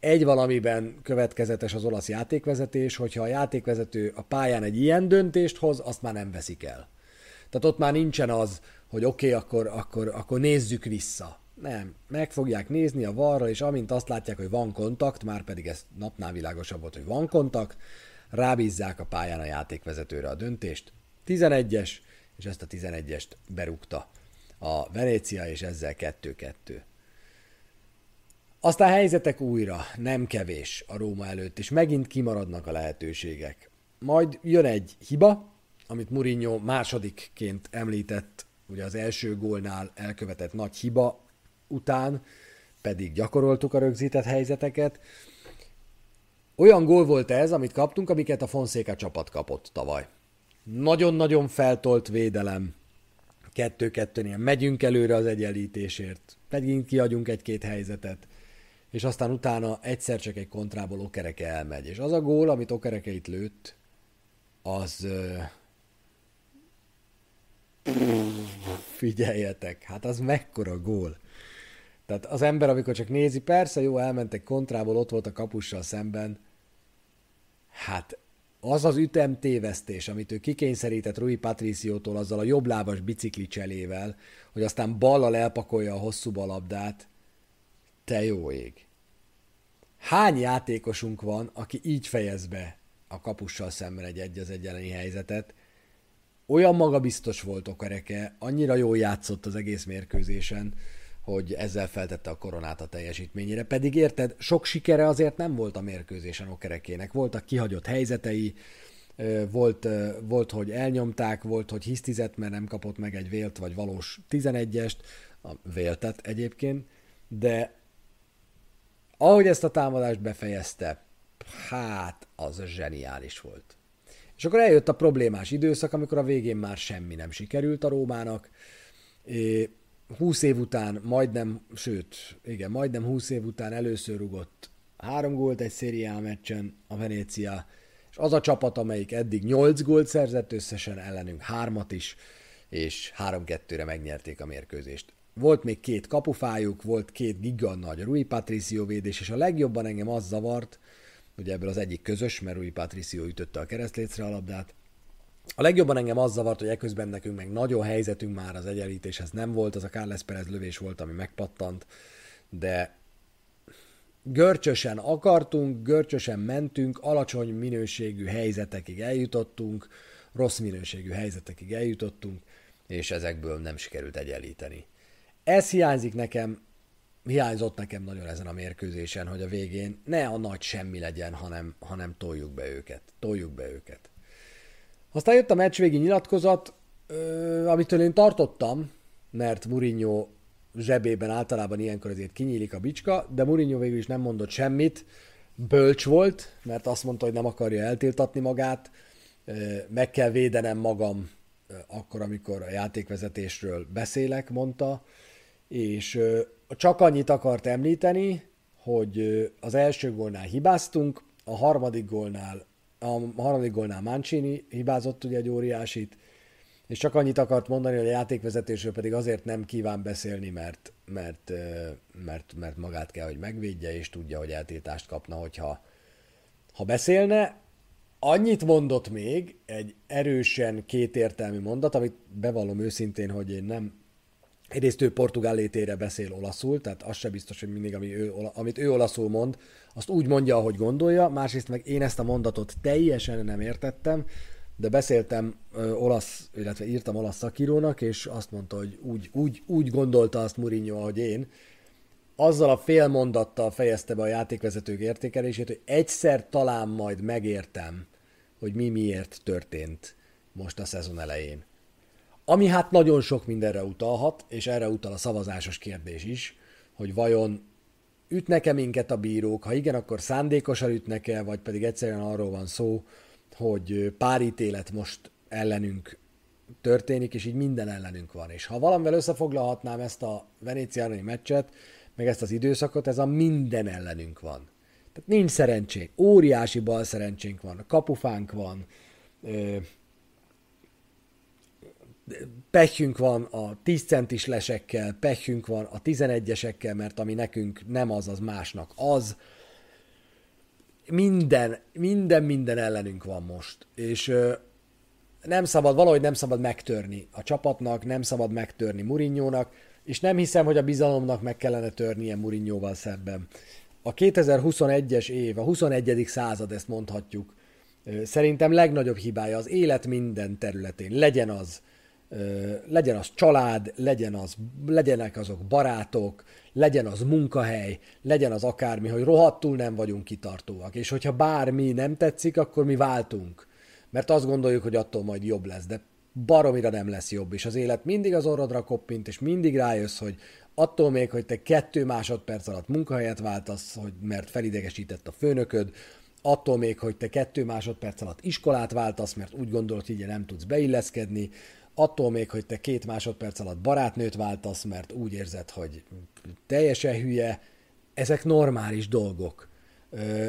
egy valamiben következetes az olasz játékvezetés, hogyha a játékvezető a pályán egy ilyen döntést hoz, azt már nem veszik el. Tehát ott már nincsen az, hogy oké, okay, akkor, akkor, akkor nézzük vissza. Nem, meg fogják nézni a varra, és amint azt látják, hogy van kontakt, már pedig ez napnál világosabb volt, hogy van kontakt, rábízzák a pályán a játékvezetőre a döntést. 11-es, és ezt a 11-est berúgta a Venécia, és ezzel 2-2. Aztán helyzetek újra, nem kevés a Róma előtt, és megint kimaradnak a lehetőségek. Majd jön egy hiba, amit Mourinho másodikként említett, ugye az első gólnál elkövetett nagy hiba után, pedig gyakoroltuk a rögzített helyzeteket. Olyan gól volt ez, amit kaptunk, amiket a Fonszéka csapat kapott tavaly. Nagyon-nagyon feltolt védelem, kettő-kettőnél megyünk előre az egyenlítésért, megint kiadjunk egy-két helyzetet, és aztán utána egyszer csak egy kontrából Okereke elmegy. És az a gól, amit Okereke itt lőtt, az... Figyeljetek, hát az mekkora gól. Tehát az ember, amikor csak nézi, persze jó, elmentek kontrából, ott volt a kapussal szemben, hát az az ütemtévesztés, amit ő kikényszerített Rui Patriciótól azzal a jobblábas bicikli cselével, hogy aztán ballal elpakolja a hosszú balabdát, te jó ég. Hány játékosunk van, aki így fejez be a kapussal szemben egy egy az egy helyzetet? Olyan magabiztos volt Okereke, annyira jól játszott az egész mérkőzésen, hogy ezzel feltette a koronát a teljesítményére. Pedig érted, sok sikere azért nem volt a mérkőzésen Okerekének. Voltak kihagyott helyzetei, volt, volt, hogy elnyomták, volt, hogy hisztizett, mert nem kapott meg egy vélt vagy valós 11-est, a véltet egyébként, de ahogy ezt a támadást befejezte, hát az zseniális volt. És akkor eljött a problémás időszak, amikor a végén már semmi nem sikerült a Rómának, 20 év után, majdnem, sőt, igen, majdnem 20 év után először rugott három gólt egy szériá meccsen a Venécia, és az a csapat, amelyik eddig 8 gólt szerzett összesen ellenünk, hármat is, és 3-2-re megnyerték a mérkőzést. Volt még két kapufájuk, volt két giga nagy Rui Patricio védés, és a legjobban engem az zavart, ugye ebből az egyik közös, mert Rui Patricio ütötte a keresztlécre a labdát, a legjobban engem az zavart, hogy eközben nekünk meg nagyon helyzetünk már az egyenlítéshez nem volt, az a Carles Perez lövés volt, ami megpattant, de görcsösen akartunk, görcsösen mentünk, alacsony minőségű helyzetekig eljutottunk, rossz minőségű helyzetekig eljutottunk, és ezekből nem sikerült egyenlíteni. Ez hiányzik nekem, hiányzott nekem nagyon ezen a mérkőzésen, hogy a végén ne a nagy semmi legyen, hanem, hanem toljuk be őket. Toljuk be őket. Aztán jött a meccs végi nyilatkozat, amitől én tartottam, mert Mourinho zsebében általában ilyenkor azért kinyílik a bicska, de Mourinho végül is nem mondott semmit, bölcs volt, mert azt mondta, hogy nem akarja eltiltatni magát, meg kell védenem magam akkor, amikor a játékvezetésről beszélek, mondta, és csak annyit akart említeni, hogy az első gólnál hibáztunk, a harmadik gólnál a harmadik gólnál Mancini hibázott ugye egy óriásit, és csak annyit akart mondani, hogy a játékvezetésről pedig azért nem kíván beszélni, mert, mert, mert, mert magát kell, hogy megvédje, és tudja, hogy eltiltást kapna, hogyha ha beszélne. Annyit mondott még, egy erősen kétértelmű mondat, amit bevallom őszintén, hogy én nem Egyrészt ő portugál létére beszél olaszul, tehát az se biztos, hogy mindig, ami ő, amit ő olaszul mond, azt úgy mondja, ahogy gondolja, másrészt meg én ezt a mondatot teljesen nem értettem, de beszéltem ö, olasz, illetve írtam olasz szakírónak, és azt mondta, hogy úgy, úgy, úgy gondolta azt Mourinho, ahogy én, azzal a fél mondattal fejezte be a játékvezetők értékelését, hogy egyszer talán majd megértem, hogy mi miért történt most a szezon elején. Ami hát nagyon sok mindenre utalhat, és erre utal a szavazásos kérdés is, hogy vajon ütnek-e minket a bírók, ha igen, akkor szándékosan ütnek-e, vagy pedig egyszerűen arról van szó, hogy pár ítélet most ellenünk történik, és így minden ellenünk van. És ha valamivel összefoglalhatnám ezt a venéciánai meccset, meg ezt az időszakot, ez a minden ellenünk van. Tehát nincs szerencsénk, óriási bal szerencsénk van, kapufánk van, pehjünk van a 10 centis lesekkel, pehjünk van a 11-esekkel, mert ami nekünk nem az, az másnak az. Minden, minden, minden ellenünk van most. És nem szabad, valahogy nem szabad megtörni a csapatnak, nem szabad megtörni Murinyónak, és nem hiszem, hogy a bizalomnak meg kellene törnie Murinyóval szemben. A 2021-es év, a 21. század, ezt mondhatjuk, szerintem legnagyobb hibája az élet minden területén. Legyen az legyen az család, legyen az, legyenek azok barátok, legyen az munkahely, legyen az akármi, hogy rohadtul nem vagyunk kitartóak, és hogyha bármi nem tetszik, akkor mi váltunk, mert azt gondoljuk, hogy attól majd jobb lesz, de baromira nem lesz jobb, és az élet mindig az orrodra koppint, és mindig rájössz, hogy attól még, hogy te kettő másodperc alatt munkahelyet váltasz, hogy mert felidegesített a főnököd, attól még, hogy te kettő másodperc alatt iskolát váltasz, mert úgy gondolod, hogy így nem tudsz beilleszkedni, attól még, hogy te két másodperc alatt barátnőt váltasz, mert úgy érzed, hogy teljesen hülye, ezek normális dolgok.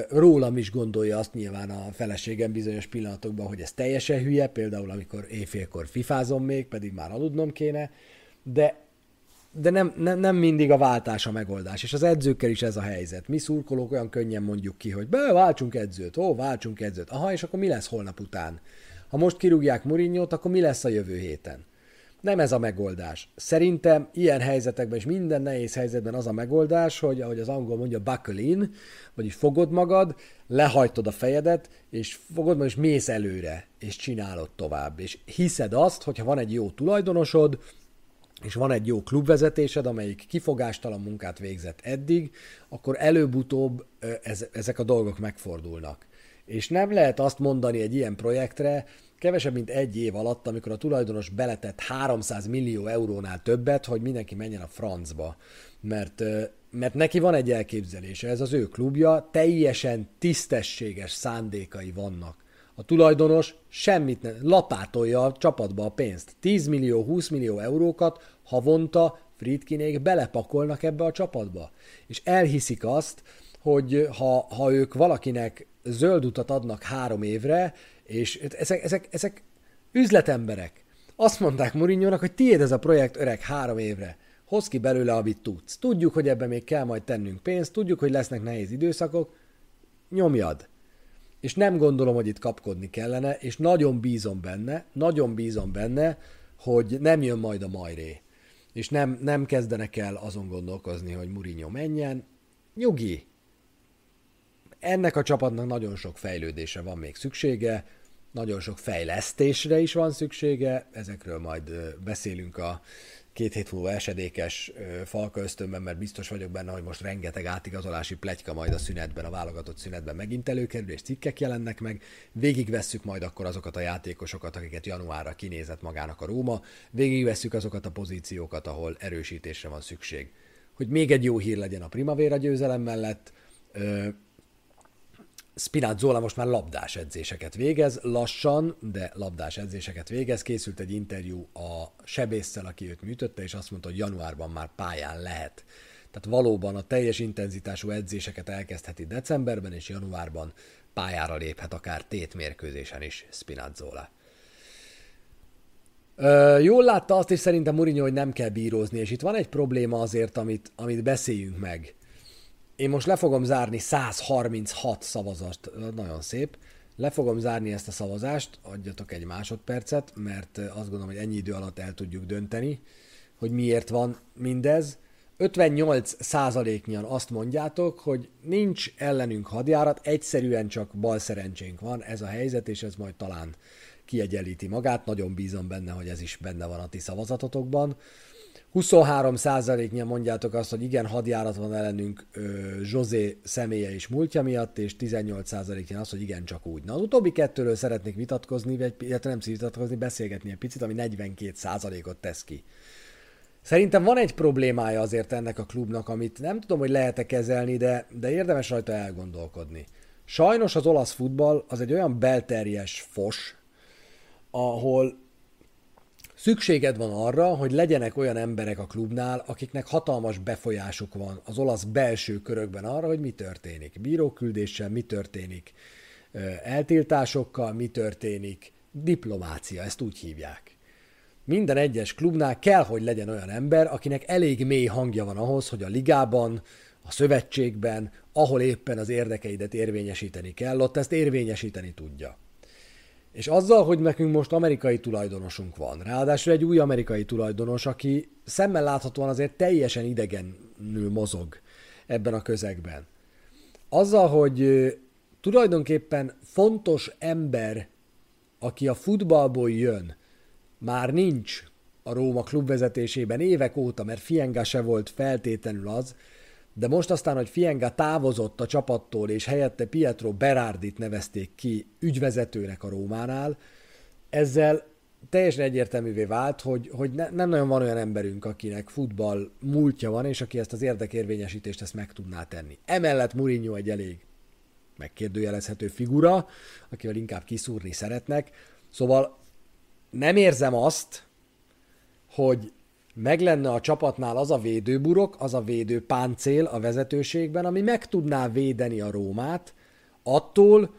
Rólam is gondolja azt nyilván a feleségem bizonyos pillanatokban, hogy ez teljesen hülye, például amikor éjfélkor fifázom még, pedig már aludnom kéne, de de nem, nem, nem mindig a váltás a megoldás, és az edzőkkel is ez a helyzet. Mi szurkolók olyan könnyen mondjuk ki, hogy be, váltsunk edzőt, ó, váltsunk edzőt. Aha, és akkor mi lesz holnap után? Ha most kirúgják Murinyót, akkor mi lesz a jövő héten? Nem ez a megoldás. Szerintem ilyen helyzetekben és minden nehéz helyzetben az a megoldás, hogy ahogy az angol mondja, buckle in, vagyis fogod magad, lehajtod a fejedet, és fogod magad, és mész előre, és csinálod tovább. És hiszed azt, hogyha van egy jó tulajdonosod, és van egy jó klubvezetésed, amelyik kifogástalan munkát végzett eddig, akkor előbb-utóbb ez, ezek a dolgok megfordulnak. És nem lehet azt mondani egy ilyen projektre, kevesebb, mint egy év alatt, amikor a tulajdonos beletett 300 millió eurónál többet, hogy mindenki menjen a francba. Mert, mert neki van egy elképzelése, ez az ő klubja, teljesen tisztességes szándékai vannak. A tulajdonos semmit nem, lapátolja a csapatba a pénzt. 10 millió, 20 millió eurókat havonta Friedkinék belepakolnak ebbe a csapatba. És elhiszik azt, hogy ha, ha ők valakinek zöld utat adnak három évre, és ezek, ezek, ezek üzletemberek. Azt mondták Mourinho-nak, hogy tiéd ez a projekt öreg három évre. Hoz ki belőle, amit tudsz. Tudjuk, hogy ebben még kell majd tennünk pénzt, tudjuk, hogy lesznek nehéz időszakok, nyomjad. És nem gondolom, hogy itt kapkodni kellene, és nagyon bízom benne, nagyon bízom benne, hogy nem jön majd a majré. És nem, nem kezdenek el azon gondolkozni, hogy Mourinho menjen. Nyugi, ennek a csapatnak nagyon sok fejlődése van még szüksége, nagyon sok fejlesztésre is van szüksége, ezekről majd beszélünk a két hét múlva esedékes falka ösztönben, mert biztos vagyok benne, hogy most rengeteg átigazolási pletyka majd a szünetben, a válogatott szünetben megint előkerül, és cikkek jelennek meg. Végigvesszük majd akkor azokat a játékosokat, akiket januárra kinézett magának a Róma, végigvesszük azokat a pozíciókat, ahol erősítésre van szükség. Hogy még egy jó hír legyen a Primavera győzelem mellett, Spinazzola most már labdás edzéseket végez, lassan, de labdás edzéseket végez. Készült egy interjú a sebésszel, aki őt műtötte, és azt mondta, hogy januárban már pályán lehet. Tehát valóban a teljes intenzitású edzéseket elkezdheti decemberben, és januárban pályára léphet akár tétmérkőzésen is Spinazzola. Ö, jól látta azt is szerintem Mourinho, hogy nem kell bírózni, és itt van egy probléma azért, amit, amit beszéljünk meg. Én most le fogom zárni 136 szavazat, nagyon szép. Le fogom zárni ezt a szavazást, adjatok egy másodpercet, mert azt gondolom, hogy ennyi idő alatt el tudjuk dönteni, hogy miért van mindez. 58 százaléknyian azt mondjátok, hogy nincs ellenünk hadjárat, egyszerűen csak bal szerencsénk van, ez a helyzet, és ez majd talán kiegyenlíti magát. Nagyon bízom benne, hogy ez is benne van a ti szavazatotokban. 23 százaléknyian mondjátok azt, hogy igen, hadjárat van ellenünk José személye és múltja miatt, és 18 százaléknyian azt, hogy igen, csak úgy. Na, az utóbbi kettőről szeretnék vitatkozni, vagy illetve nem vitatkozni, beszélgetni egy picit, ami 42 százalékot tesz ki. Szerintem van egy problémája azért ennek a klubnak, amit nem tudom, hogy lehet-e kezelni, de, de érdemes rajta elgondolkodni. Sajnos az olasz futball az egy olyan belterjes fos, ahol Szükséged van arra, hogy legyenek olyan emberek a klubnál, akiknek hatalmas befolyásuk van az olasz belső körökben arra, hogy mi történik. Bíróküldéssel mi történik, eltiltásokkal mi történik, diplomácia, ezt úgy hívják. Minden egyes klubnál kell, hogy legyen olyan ember, akinek elég mély hangja van ahhoz, hogy a ligában, a szövetségben, ahol éppen az érdekeidet érvényesíteni kell, ott ezt érvényesíteni tudja. És azzal, hogy nekünk most amerikai tulajdonosunk van, ráadásul egy új amerikai tulajdonos, aki szemmel láthatóan azért teljesen idegenül mozog ebben a közegben. Azzal, hogy tulajdonképpen fontos ember, aki a futballból jön, már nincs a Róma klubvezetésében évek óta, mert Fienga se volt feltétlenül az, de most aztán, hogy Fienga távozott a csapattól, és helyette Pietro Berardit nevezték ki ügyvezetőnek a Rómánál, ezzel teljesen egyértelművé vált, hogy, hogy ne, nem nagyon van olyan emberünk, akinek futball múltja van, és aki ezt az érdekérvényesítést ezt meg tudná tenni. Emellett Mourinho egy elég megkérdőjelezhető figura, akivel inkább kiszúrni szeretnek. Szóval nem érzem azt, hogy meg lenne a csapatnál az a védőburok, az a védő páncél a vezetőségben, ami meg tudná védeni a Rómát attól,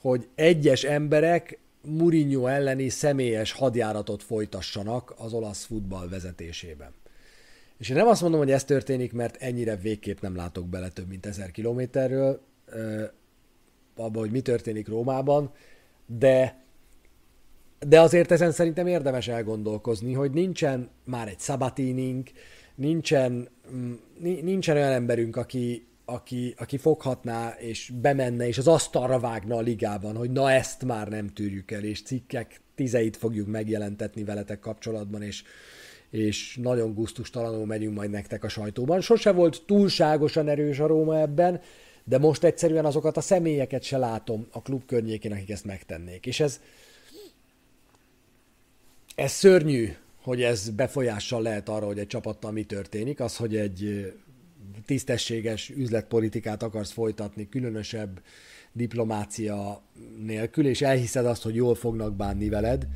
hogy egyes emberek Mourinho elleni személyes hadjáratot folytassanak az olasz futball vezetésében. És én nem azt mondom, hogy ez történik, mert ennyire végképp nem látok bele több mint ezer kilométerről, abban, hogy mi történik Rómában, de de azért ezen szerintem érdemes elgondolkozni, hogy nincsen már egy szabatinink, nincsen, mm, nincsen olyan emberünk, aki, aki, aki foghatná és bemenne, és az asztalra vágna a ligában, hogy na ezt már nem tűrjük el, és cikkek tizeit fogjuk megjelentetni veletek kapcsolatban, és, és nagyon guztustalanul megyünk majd nektek a sajtóban. Sose volt túlságosan erős a Róma ebben, de most egyszerűen azokat a személyeket se látom a klub környékén, akik ezt megtennék. És ez, ez szörnyű, hogy ez befolyással lehet arra, hogy egy csapattal mi történik, az, hogy egy tisztességes üzletpolitikát akarsz folytatni, különösebb diplomácia nélkül, és elhiszed azt, hogy jól fognak bánni veled,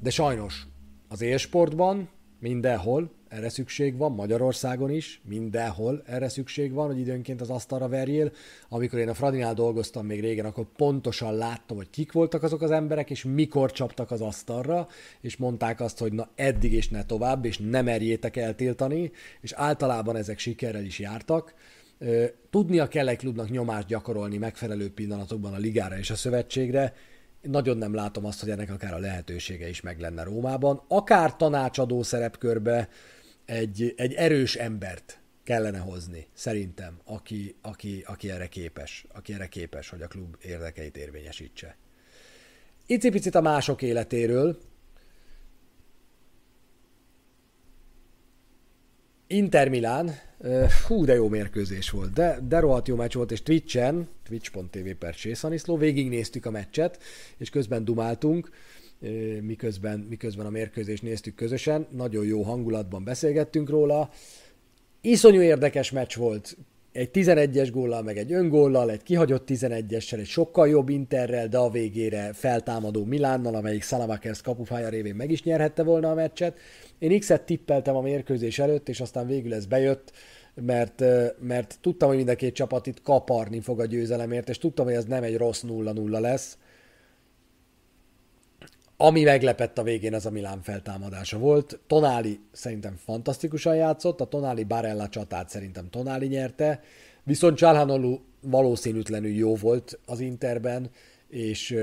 de sajnos az élsportban mindenhol erre szükség van, Magyarországon is, mindenhol erre szükség van, hogy időnként az asztalra verjél. Amikor én a Fradinál dolgoztam még régen, akkor pontosan láttam, hogy kik voltak azok az emberek, és mikor csaptak az asztalra, és mondták azt, hogy na eddig és ne tovább, és nem merjétek eltiltani, és általában ezek sikerrel is jártak. Tudnia kell egy klubnak nyomást gyakorolni megfelelő pillanatokban a ligára és a szövetségre, nagyon nem látom azt, hogy ennek akár a lehetősége is meg lenne Rómában. Akár tanácsadó szerepkörbe, egy, egy erős embert kellene hozni, szerintem, aki, aki, aki, erre képes, aki erre képes, hogy a klub érdekeit érvényesítse. Icipicit a mások életéről. Inter Milán, hú, de jó mérkőzés volt, de, de rohadt jó meccs volt, és Twitch-en, twitch.tv per Csészaniszló, végignéztük a meccset, és közben dumáltunk miközben, miközben a mérkőzést néztük közösen. Nagyon jó hangulatban beszélgettünk róla. Iszonyú érdekes meccs volt. Egy 11-es góllal, meg egy öngóllal, egy kihagyott 11-essel, egy sokkal jobb Interrel, de a végére feltámadó Milánnal, amelyik Salamakers kapufája révén meg is nyerhette volna a meccset. Én X-et tippeltem a mérkőzés előtt, és aztán végül ez bejött mert, mert tudtam, hogy mind a két csapat itt kaparni fog a győzelemért, és tudtam, hogy ez nem egy rossz 0-0 lesz, ami meglepett a végén, az a Milán feltámadása volt. Tonáli szerintem fantasztikusan játszott, a Tonáli Barella csatát szerintem Tonáli nyerte, viszont Csalhanolu valószínűtlenül jó volt az Interben, és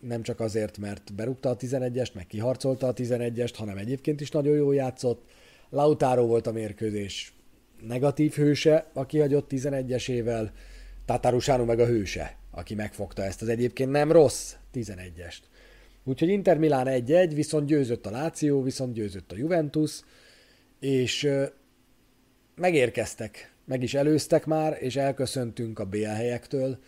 nem csak azért, mert berúgta a 11-est, meg kiharcolta a 11-est, hanem egyébként is nagyon jó játszott. Lautaro volt a mérkőzés negatív hőse, aki hagyott 11-esével, Tatarusano meg a hőse, aki megfogta ezt az egyébként nem rossz 11-est. Úgyhogy Inter Milán 1-1, viszont győzött a Láció, viszont győzött a Juventus, és megérkeztek, meg is előztek már, és elköszöntünk a BL helyektől.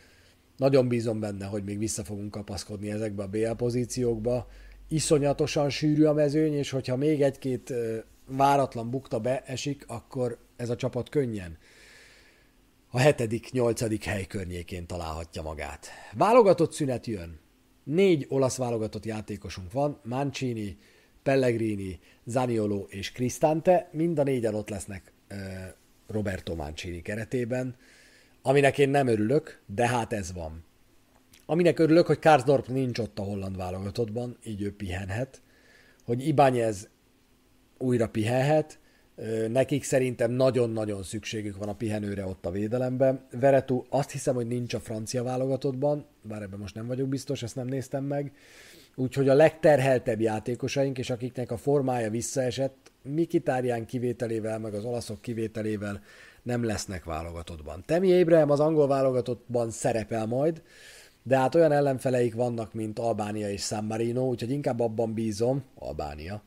Nagyon bízom benne, hogy még vissza fogunk kapaszkodni ezekbe a BL pozíciókba. Iszonyatosan sűrű a mezőny, és hogyha még egy-két váratlan bukta beesik, akkor ez a csapat könnyen a hetedik, nyolcadik hely környékén találhatja magát. Válogatott szünet jön. Négy olasz válogatott játékosunk van, Mancini, Pellegrini, Zaniolo és Cristante, mind a négyen ott lesznek Roberto Mancini keretében, aminek én nem örülök, de hát ez van. Aminek örülök, hogy Karsdorp nincs ott a holland válogatottban, így ő pihenhet, hogy Ibányez újra pihenhet, Nekik szerintem nagyon-nagyon szükségük van a pihenőre ott a védelemben. Veretú azt hiszem, hogy nincs a francia válogatottban, bár ebben most nem vagyok biztos, ezt nem néztem meg. Úgyhogy a legterheltebb játékosaink, és akiknek a formája visszaesett, Mikitárján kivételével, meg az olaszok kivételével nem lesznek válogatottban. Temi Abraham az angol válogatottban szerepel majd, de hát olyan ellenfeleik vannak, mint Albánia és San Marino, úgyhogy inkább abban bízom, Albánia,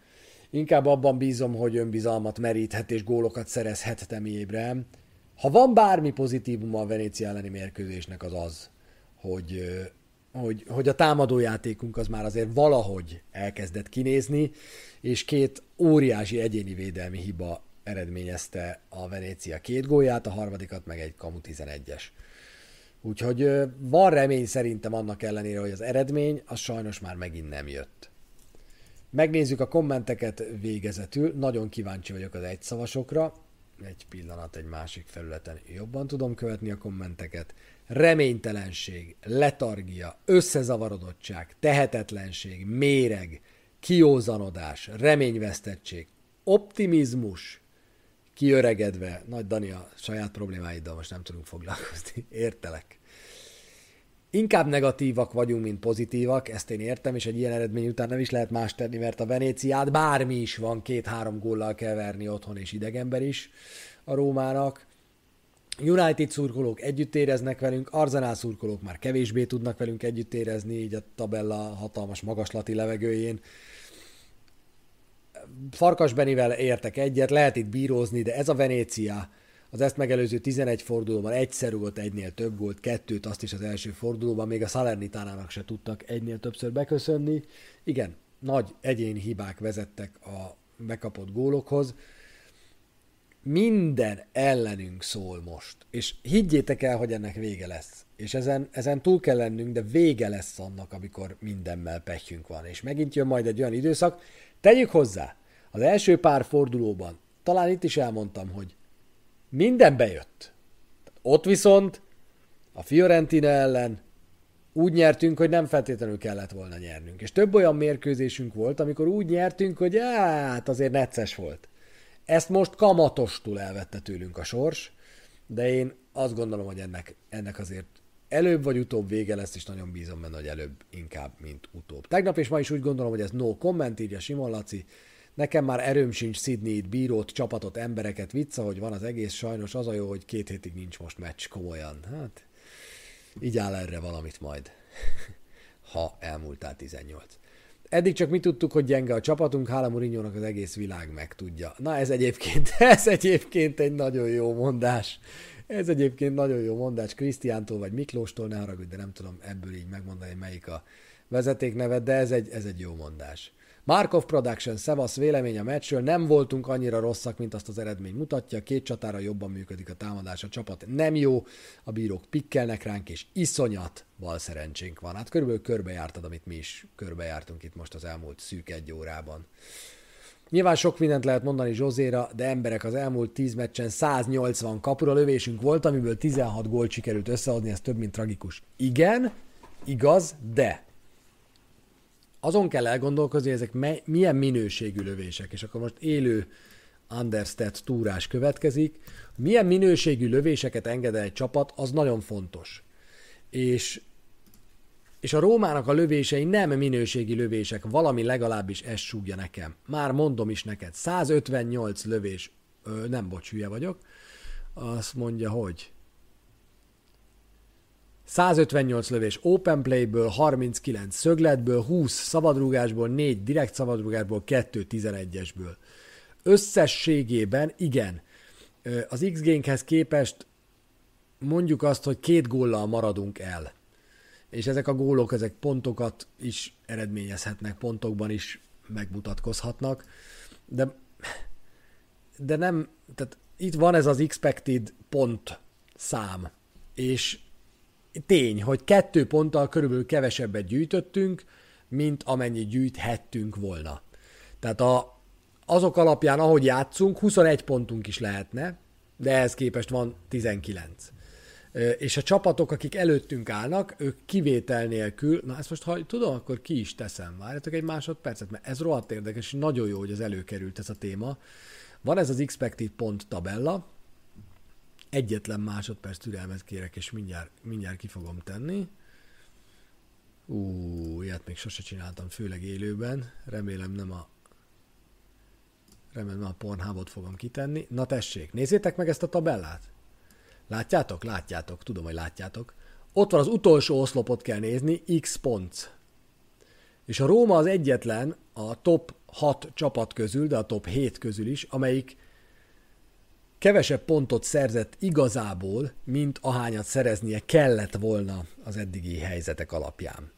Inkább abban bízom, hogy önbizalmat meríthet és gólokat szerezhet Temi Ébrem. Ha van bármi pozitívum a Venécia elleni mérkőzésnek, az az, hogy, hogy, hogy a támadójátékunk az már azért valahogy elkezdett kinézni, és két óriási egyéni védelmi hiba eredményezte a Venécia két gólját, a harmadikat meg egy kamu 11-es. Úgyhogy van remény szerintem annak ellenére, hogy az eredmény az sajnos már megint nem jött. Megnézzük a kommenteket végezetül. Nagyon kíváncsi vagyok az egyszavasokra. Egy pillanat, egy másik felületen jobban tudom követni a kommenteket. Reménytelenség, letargia, összezavarodottság, tehetetlenség, méreg, kiózanodás, reményvesztettség, optimizmus, kiöregedve, nagy Dani a saját problémáiddal most nem tudunk foglalkozni, értelek. Inkább negatívak vagyunk, mint pozitívak, ezt én értem, és egy ilyen eredmény után nem is lehet más tenni, mert a Venéciát bármi is van, két-három góllal kell verni otthon, és idegenber is a Rómának. United szurkolók együtt éreznek velünk, Arzenál szurkolók már kevésbé tudnak velünk együtt érezni, így a tabella hatalmas magaslati levegőjén. Farkas Benivel értek egyet, lehet itt bírózni, de ez a Venécia, az ezt megelőző 11 fordulóban egyszer volt egynél több gólt, kettőt azt is az első fordulóban, még a Salernitánának se tudtak egynél többször beköszönni. Igen, nagy egyéni hibák vezettek a bekapott gólokhoz. Minden ellenünk szól most, és higgyétek el, hogy ennek vége lesz. És ezen, ezen túl kell lennünk, de vége lesz annak, amikor mindennel pehjünk van. És megint jön majd egy olyan időszak, tegyük hozzá, az első pár fordulóban, talán itt is elmondtam, hogy minden bejött. Ott viszont a Fiorentina ellen úgy nyertünk, hogy nem feltétlenül kellett volna nyernünk. És több olyan mérkőzésünk volt, amikor úgy nyertünk, hogy hát azért necces volt. Ezt most kamatostul elvette tőlünk a sors, de én azt gondolom, hogy ennek, ennek azért előbb vagy utóbb vége lesz, és nagyon bízom benne, hogy előbb inkább, mint utóbb. Tegnap és ma is úgy gondolom, hogy ez no comment, írja Simon Laci. Nekem már erőm sincs Sydney-t, bírót, csapatot, embereket, vicca, hogy van az egész, sajnos az a jó, hogy két hétig nincs most meccs, komolyan. Hát, így áll erre valamit majd, ha elmúltál 18. Eddig csak mi tudtuk, hogy gyenge a csapatunk, hála mourinho az egész világ meg tudja. Na ez egyébként, ez egyébként egy nagyon jó mondás. Ez egyébként nagyon jó mondás Krisztiántól vagy Miklóstól, ne haragudj, de nem tudom ebből így megmondani, melyik a vezetékneve, de ez egy, ez egy jó mondás. Markov Production, Szevasz vélemény a meccsről, nem voltunk annyira rosszak, mint azt az eredmény mutatja, két csatára jobban működik a támadás, a csapat nem jó, a bírók pikkelnek ránk, és iszonyat bal szerencsénk van. Hát körülbelül körbejártad, amit mi is körbejártunk itt most az elmúlt szűk egy órában. Nyilván sok mindent lehet mondani Zsozéra, de emberek az elmúlt 10 meccsen 180 kapura lövésünk volt, amiből 16 gólt sikerült összeadni, ez több, mint tragikus. Igen, igaz, de azon kell elgondolkozni, hogy ezek me- milyen minőségű lövések, és akkor most élő understat túrás következik. Milyen minőségű lövéseket enged egy csapat, az nagyon fontos. És, és a Rómának a lövései nem minőségi lövések, valami legalábbis ezt súgja nekem. Már mondom is neked, 158 lövés, ö, nem bocs, hülye vagyok, azt mondja, hogy 158 lövés open playből, 39 szögletből, 20 szabadrúgásból, 4 direkt szabadrúgásból, 2 11-esből. Összességében igen, az x hez képest mondjuk azt, hogy két góllal maradunk el. És ezek a gólok, ezek pontokat is eredményezhetnek, pontokban is megmutatkozhatnak, de, de nem, tehát itt van ez az expected pont szám, és tény, hogy kettő ponttal körülbelül kevesebbet gyűjtöttünk, mint amennyit gyűjthettünk volna. Tehát a, azok alapján, ahogy játszunk, 21 pontunk is lehetne, de ehhez képest van 19. És a csapatok, akik előttünk állnak, ők kivétel nélkül, na ezt most ha tudom, akkor ki is teszem. Várjatok egy másodpercet, mert ez rohadt érdekes, és nagyon jó, hogy ez előkerült ez a téma. Van ez az expected pont tabella, Egyetlen másodperc türelmet kérek, és mindjárt, mindjárt ki fogom tenni. Ú, ilyet még sose csináltam, főleg élőben. Remélem nem a remélem a Pornhubot fogom kitenni. Na tessék, nézzétek meg ezt a tabellát. Látjátok? Látjátok, tudom, hogy látjátok. Ott van az utolsó oszlopot kell nézni, X pont. És a Róma az egyetlen a top 6 csapat közül, de a top 7 közül is, amelyik kevesebb pontot szerzett igazából, mint ahányat szereznie kellett volna az eddigi helyzetek alapján.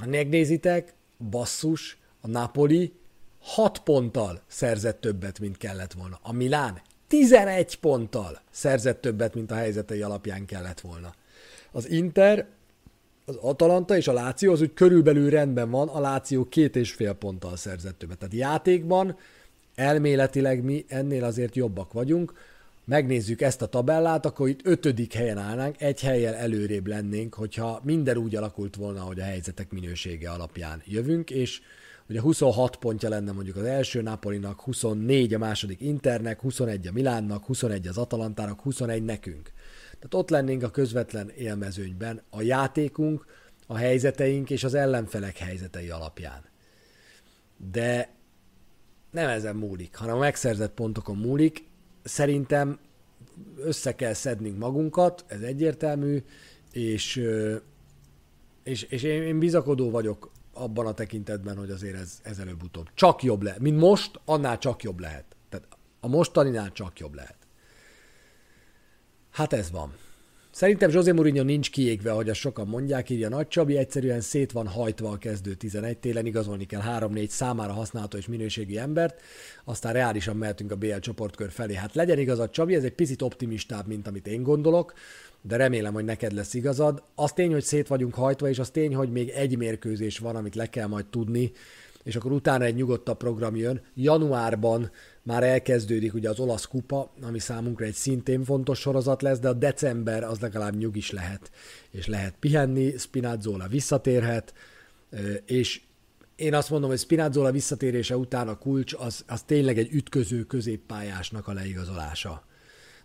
Ha megnézitek, basszus, a Napoli 6 ponttal szerzett többet, mint kellett volna. A Milán 11 ponttal szerzett többet, mint a helyzetei alapján kellett volna. Az Inter, az Atalanta és a Láció az úgy körülbelül rendben van, a Láció két és fél ponttal szerzett többet. Tehát játékban elméletileg mi ennél azért jobbak vagyunk. Megnézzük ezt a tabellát, akkor itt ötödik helyen állnánk, egy helyel előrébb lennénk, hogyha minden úgy alakult volna, hogy a helyzetek minősége alapján jövünk, és ugye 26 pontja lenne mondjuk az első Napolinak, 24 a második Internek, 21 a Milánnak, 21 az Atalantának, 21 nekünk. Tehát ott lennénk a közvetlen élmezőnyben a játékunk, a helyzeteink és az ellenfelek helyzetei alapján. De nem ezen múlik, hanem a megszerzett pontokon múlik. Szerintem össze kell szednünk magunkat, ez egyértelmű, és, és, és én, én bizakodó vagyok abban a tekintetben, hogy azért ez, ez előbb-utóbb csak jobb lehet. Mint most, annál csak jobb lehet. Tehát a mostaninál csak jobb lehet. Hát ez van. Szerintem José Mourinho nincs kiégve, ahogy a sokan mondják, írja Nagy Csabi, egyszerűen szét van hajtva a kezdő 11 télen, igazolni kell 3-4 számára használható és minőségi embert, aztán reálisan mehetünk a BL csoportkör felé. Hát legyen igazad Csabi, ez egy picit optimistább, mint amit én gondolok, de remélem, hogy neked lesz igazad. Az tény, hogy szét vagyunk hajtva, és az tény, hogy még egy mérkőzés van, amit le kell majd tudni, és akkor utána egy nyugodtabb program jön. Januárban már elkezdődik ugye az olasz kupa, ami számunkra egy szintén fontos sorozat lesz, de a december az legalább nyugis lehet, és lehet pihenni, Spinazzola visszatérhet, és én azt mondom, hogy Spinazzola visszatérése után a kulcs az, az tényleg egy ütköző középpályásnak a leigazolása.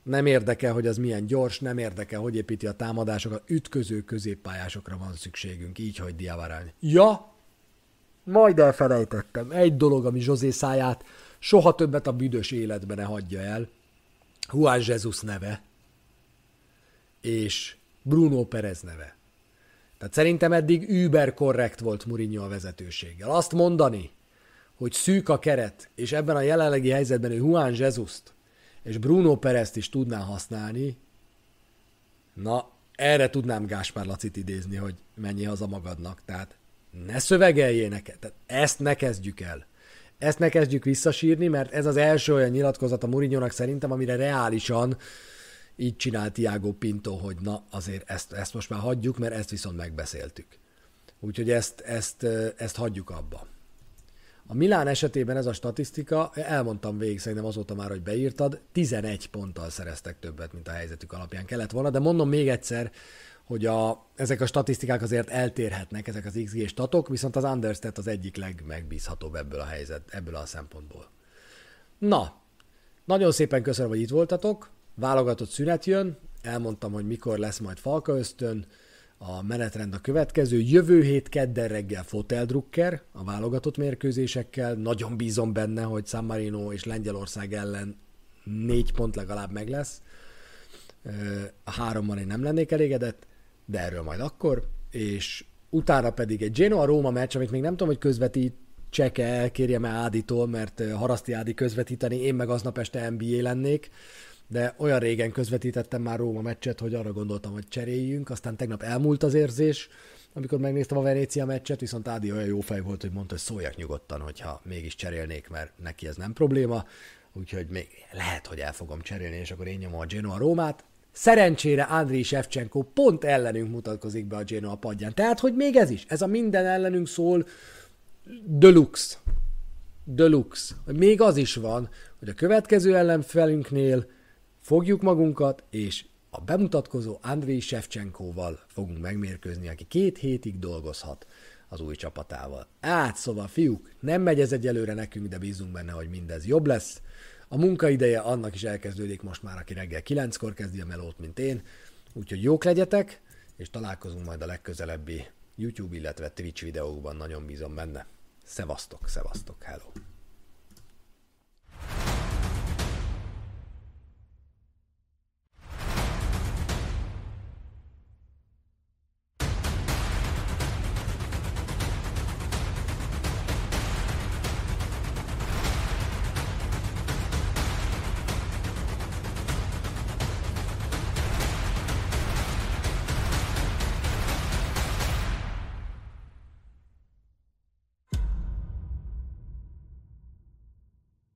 Nem érdekel, hogy az milyen gyors, nem érdekel, hogy építi a támadásokat, ütköző középpályásokra van szükségünk, így, hogy Diavarány. Ja, majd elfelejtettem. Egy dolog, ami Zsozé száját soha többet a büdös életben ne hagyja el. Juan Jesus neve és Bruno Perez neve. Tehát szerintem eddig über korrekt volt Mourinho a vezetőséggel. Azt mondani, hogy szűk a keret, és ebben a jelenlegi helyzetben ő Juan jesus és Bruno Perezt is tudná használni, na, erre tudnám Gáspár Lacit idézni, hogy mennyi haza magadnak. Tehát ne szövegeljél neked, tehát ezt ne kezdjük el. Ezt ne kezdjük visszasírni, mert ez az első olyan nyilatkozat a Mourinho-nak szerintem, amire reálisan így csinált Tiago Pinto, hogy na azért ezt, ezt most már hagyjuk, mert ezt viszont megbeszéltük. Úgyhogy ezt, ezt, ezt hagyjuk abba. A Milán esetében ez a statisztika, elmondtam végig, szerintem azóta már, hogy beírtad, 11 ponttal szereztek többet, mint a helyzetük alapján kellett volna, de mondom még egyszer, hogy a, ezek a statisztikák azért eltérhetnek, ezek az XG statok, viszont az Understat az egyik legmegbízhatóbb ebből a helyzet, ebből a szempontból. Na, nagyon szépen köszönöm, hogy itt voltatok, válogatott szünet jön, elmondtam, hogy mikor lesz majd Falka ösztön, a menetrend a következő. Jövő hét kedden reggel Foteldrucker a válogatott mérkőzésekkel. Nagyon bízom benne, hogy San Marino és Lengyelország ellen négy pont legalább meg lesz. A hárommal én nem lennék elégedett de erről majd akkor, és utána pedig egy Genoa-Róma meccs, amit még nem tudom, hogy közvetít Cseke kérjem el Áditól, mert Haraszti Ádi közvetíteni, én meg aznap este NBA lennék, de olyan régen közvetítettem már Róma meccset, hogy arra gondoltam, hogy cseréljünk, aztán tegnap elmúlt az érzés, amikor megnéztem a Venécia meccset, viszont Ádi olyan jó fej volt, hogy mondta, hogy szóljak nyugodtan, hogyha mégis cserélnék, mert neki ez nem probléma, úgyhogy még lehet, hogy el fogom cserélni, és akkor én nyomom a Genoa Rómát, Szerencsére Andriy Shevchenko pont ellenünk mutatkozik be a Genoa padján. Tehát, hogy még ez is, ez a minden ellenünk szól deluxe. Deluxe. Még az is van, hogy a következő ellenfelünknél fogjuk magunkat, és a bemutatkozó Andriy Shevchenkoval fogunk megmérkőzni, aki két hétig dolgozhat az új csapatával. Át, szóval fiúk, nem megy ez egyelőre nekünk, de bízunk benne, hogy mindez jobb lesz. A munkaideje annak is elkezdődik most már, aki reggel kilenckor kezdi a melót, mint én. Úgyhogy jók legyetek, és találkozunk majd a legközelebbi YouTube, illetve Twitch videókban, nagyon bízom benne. Szevasztok, szevasztok, hello!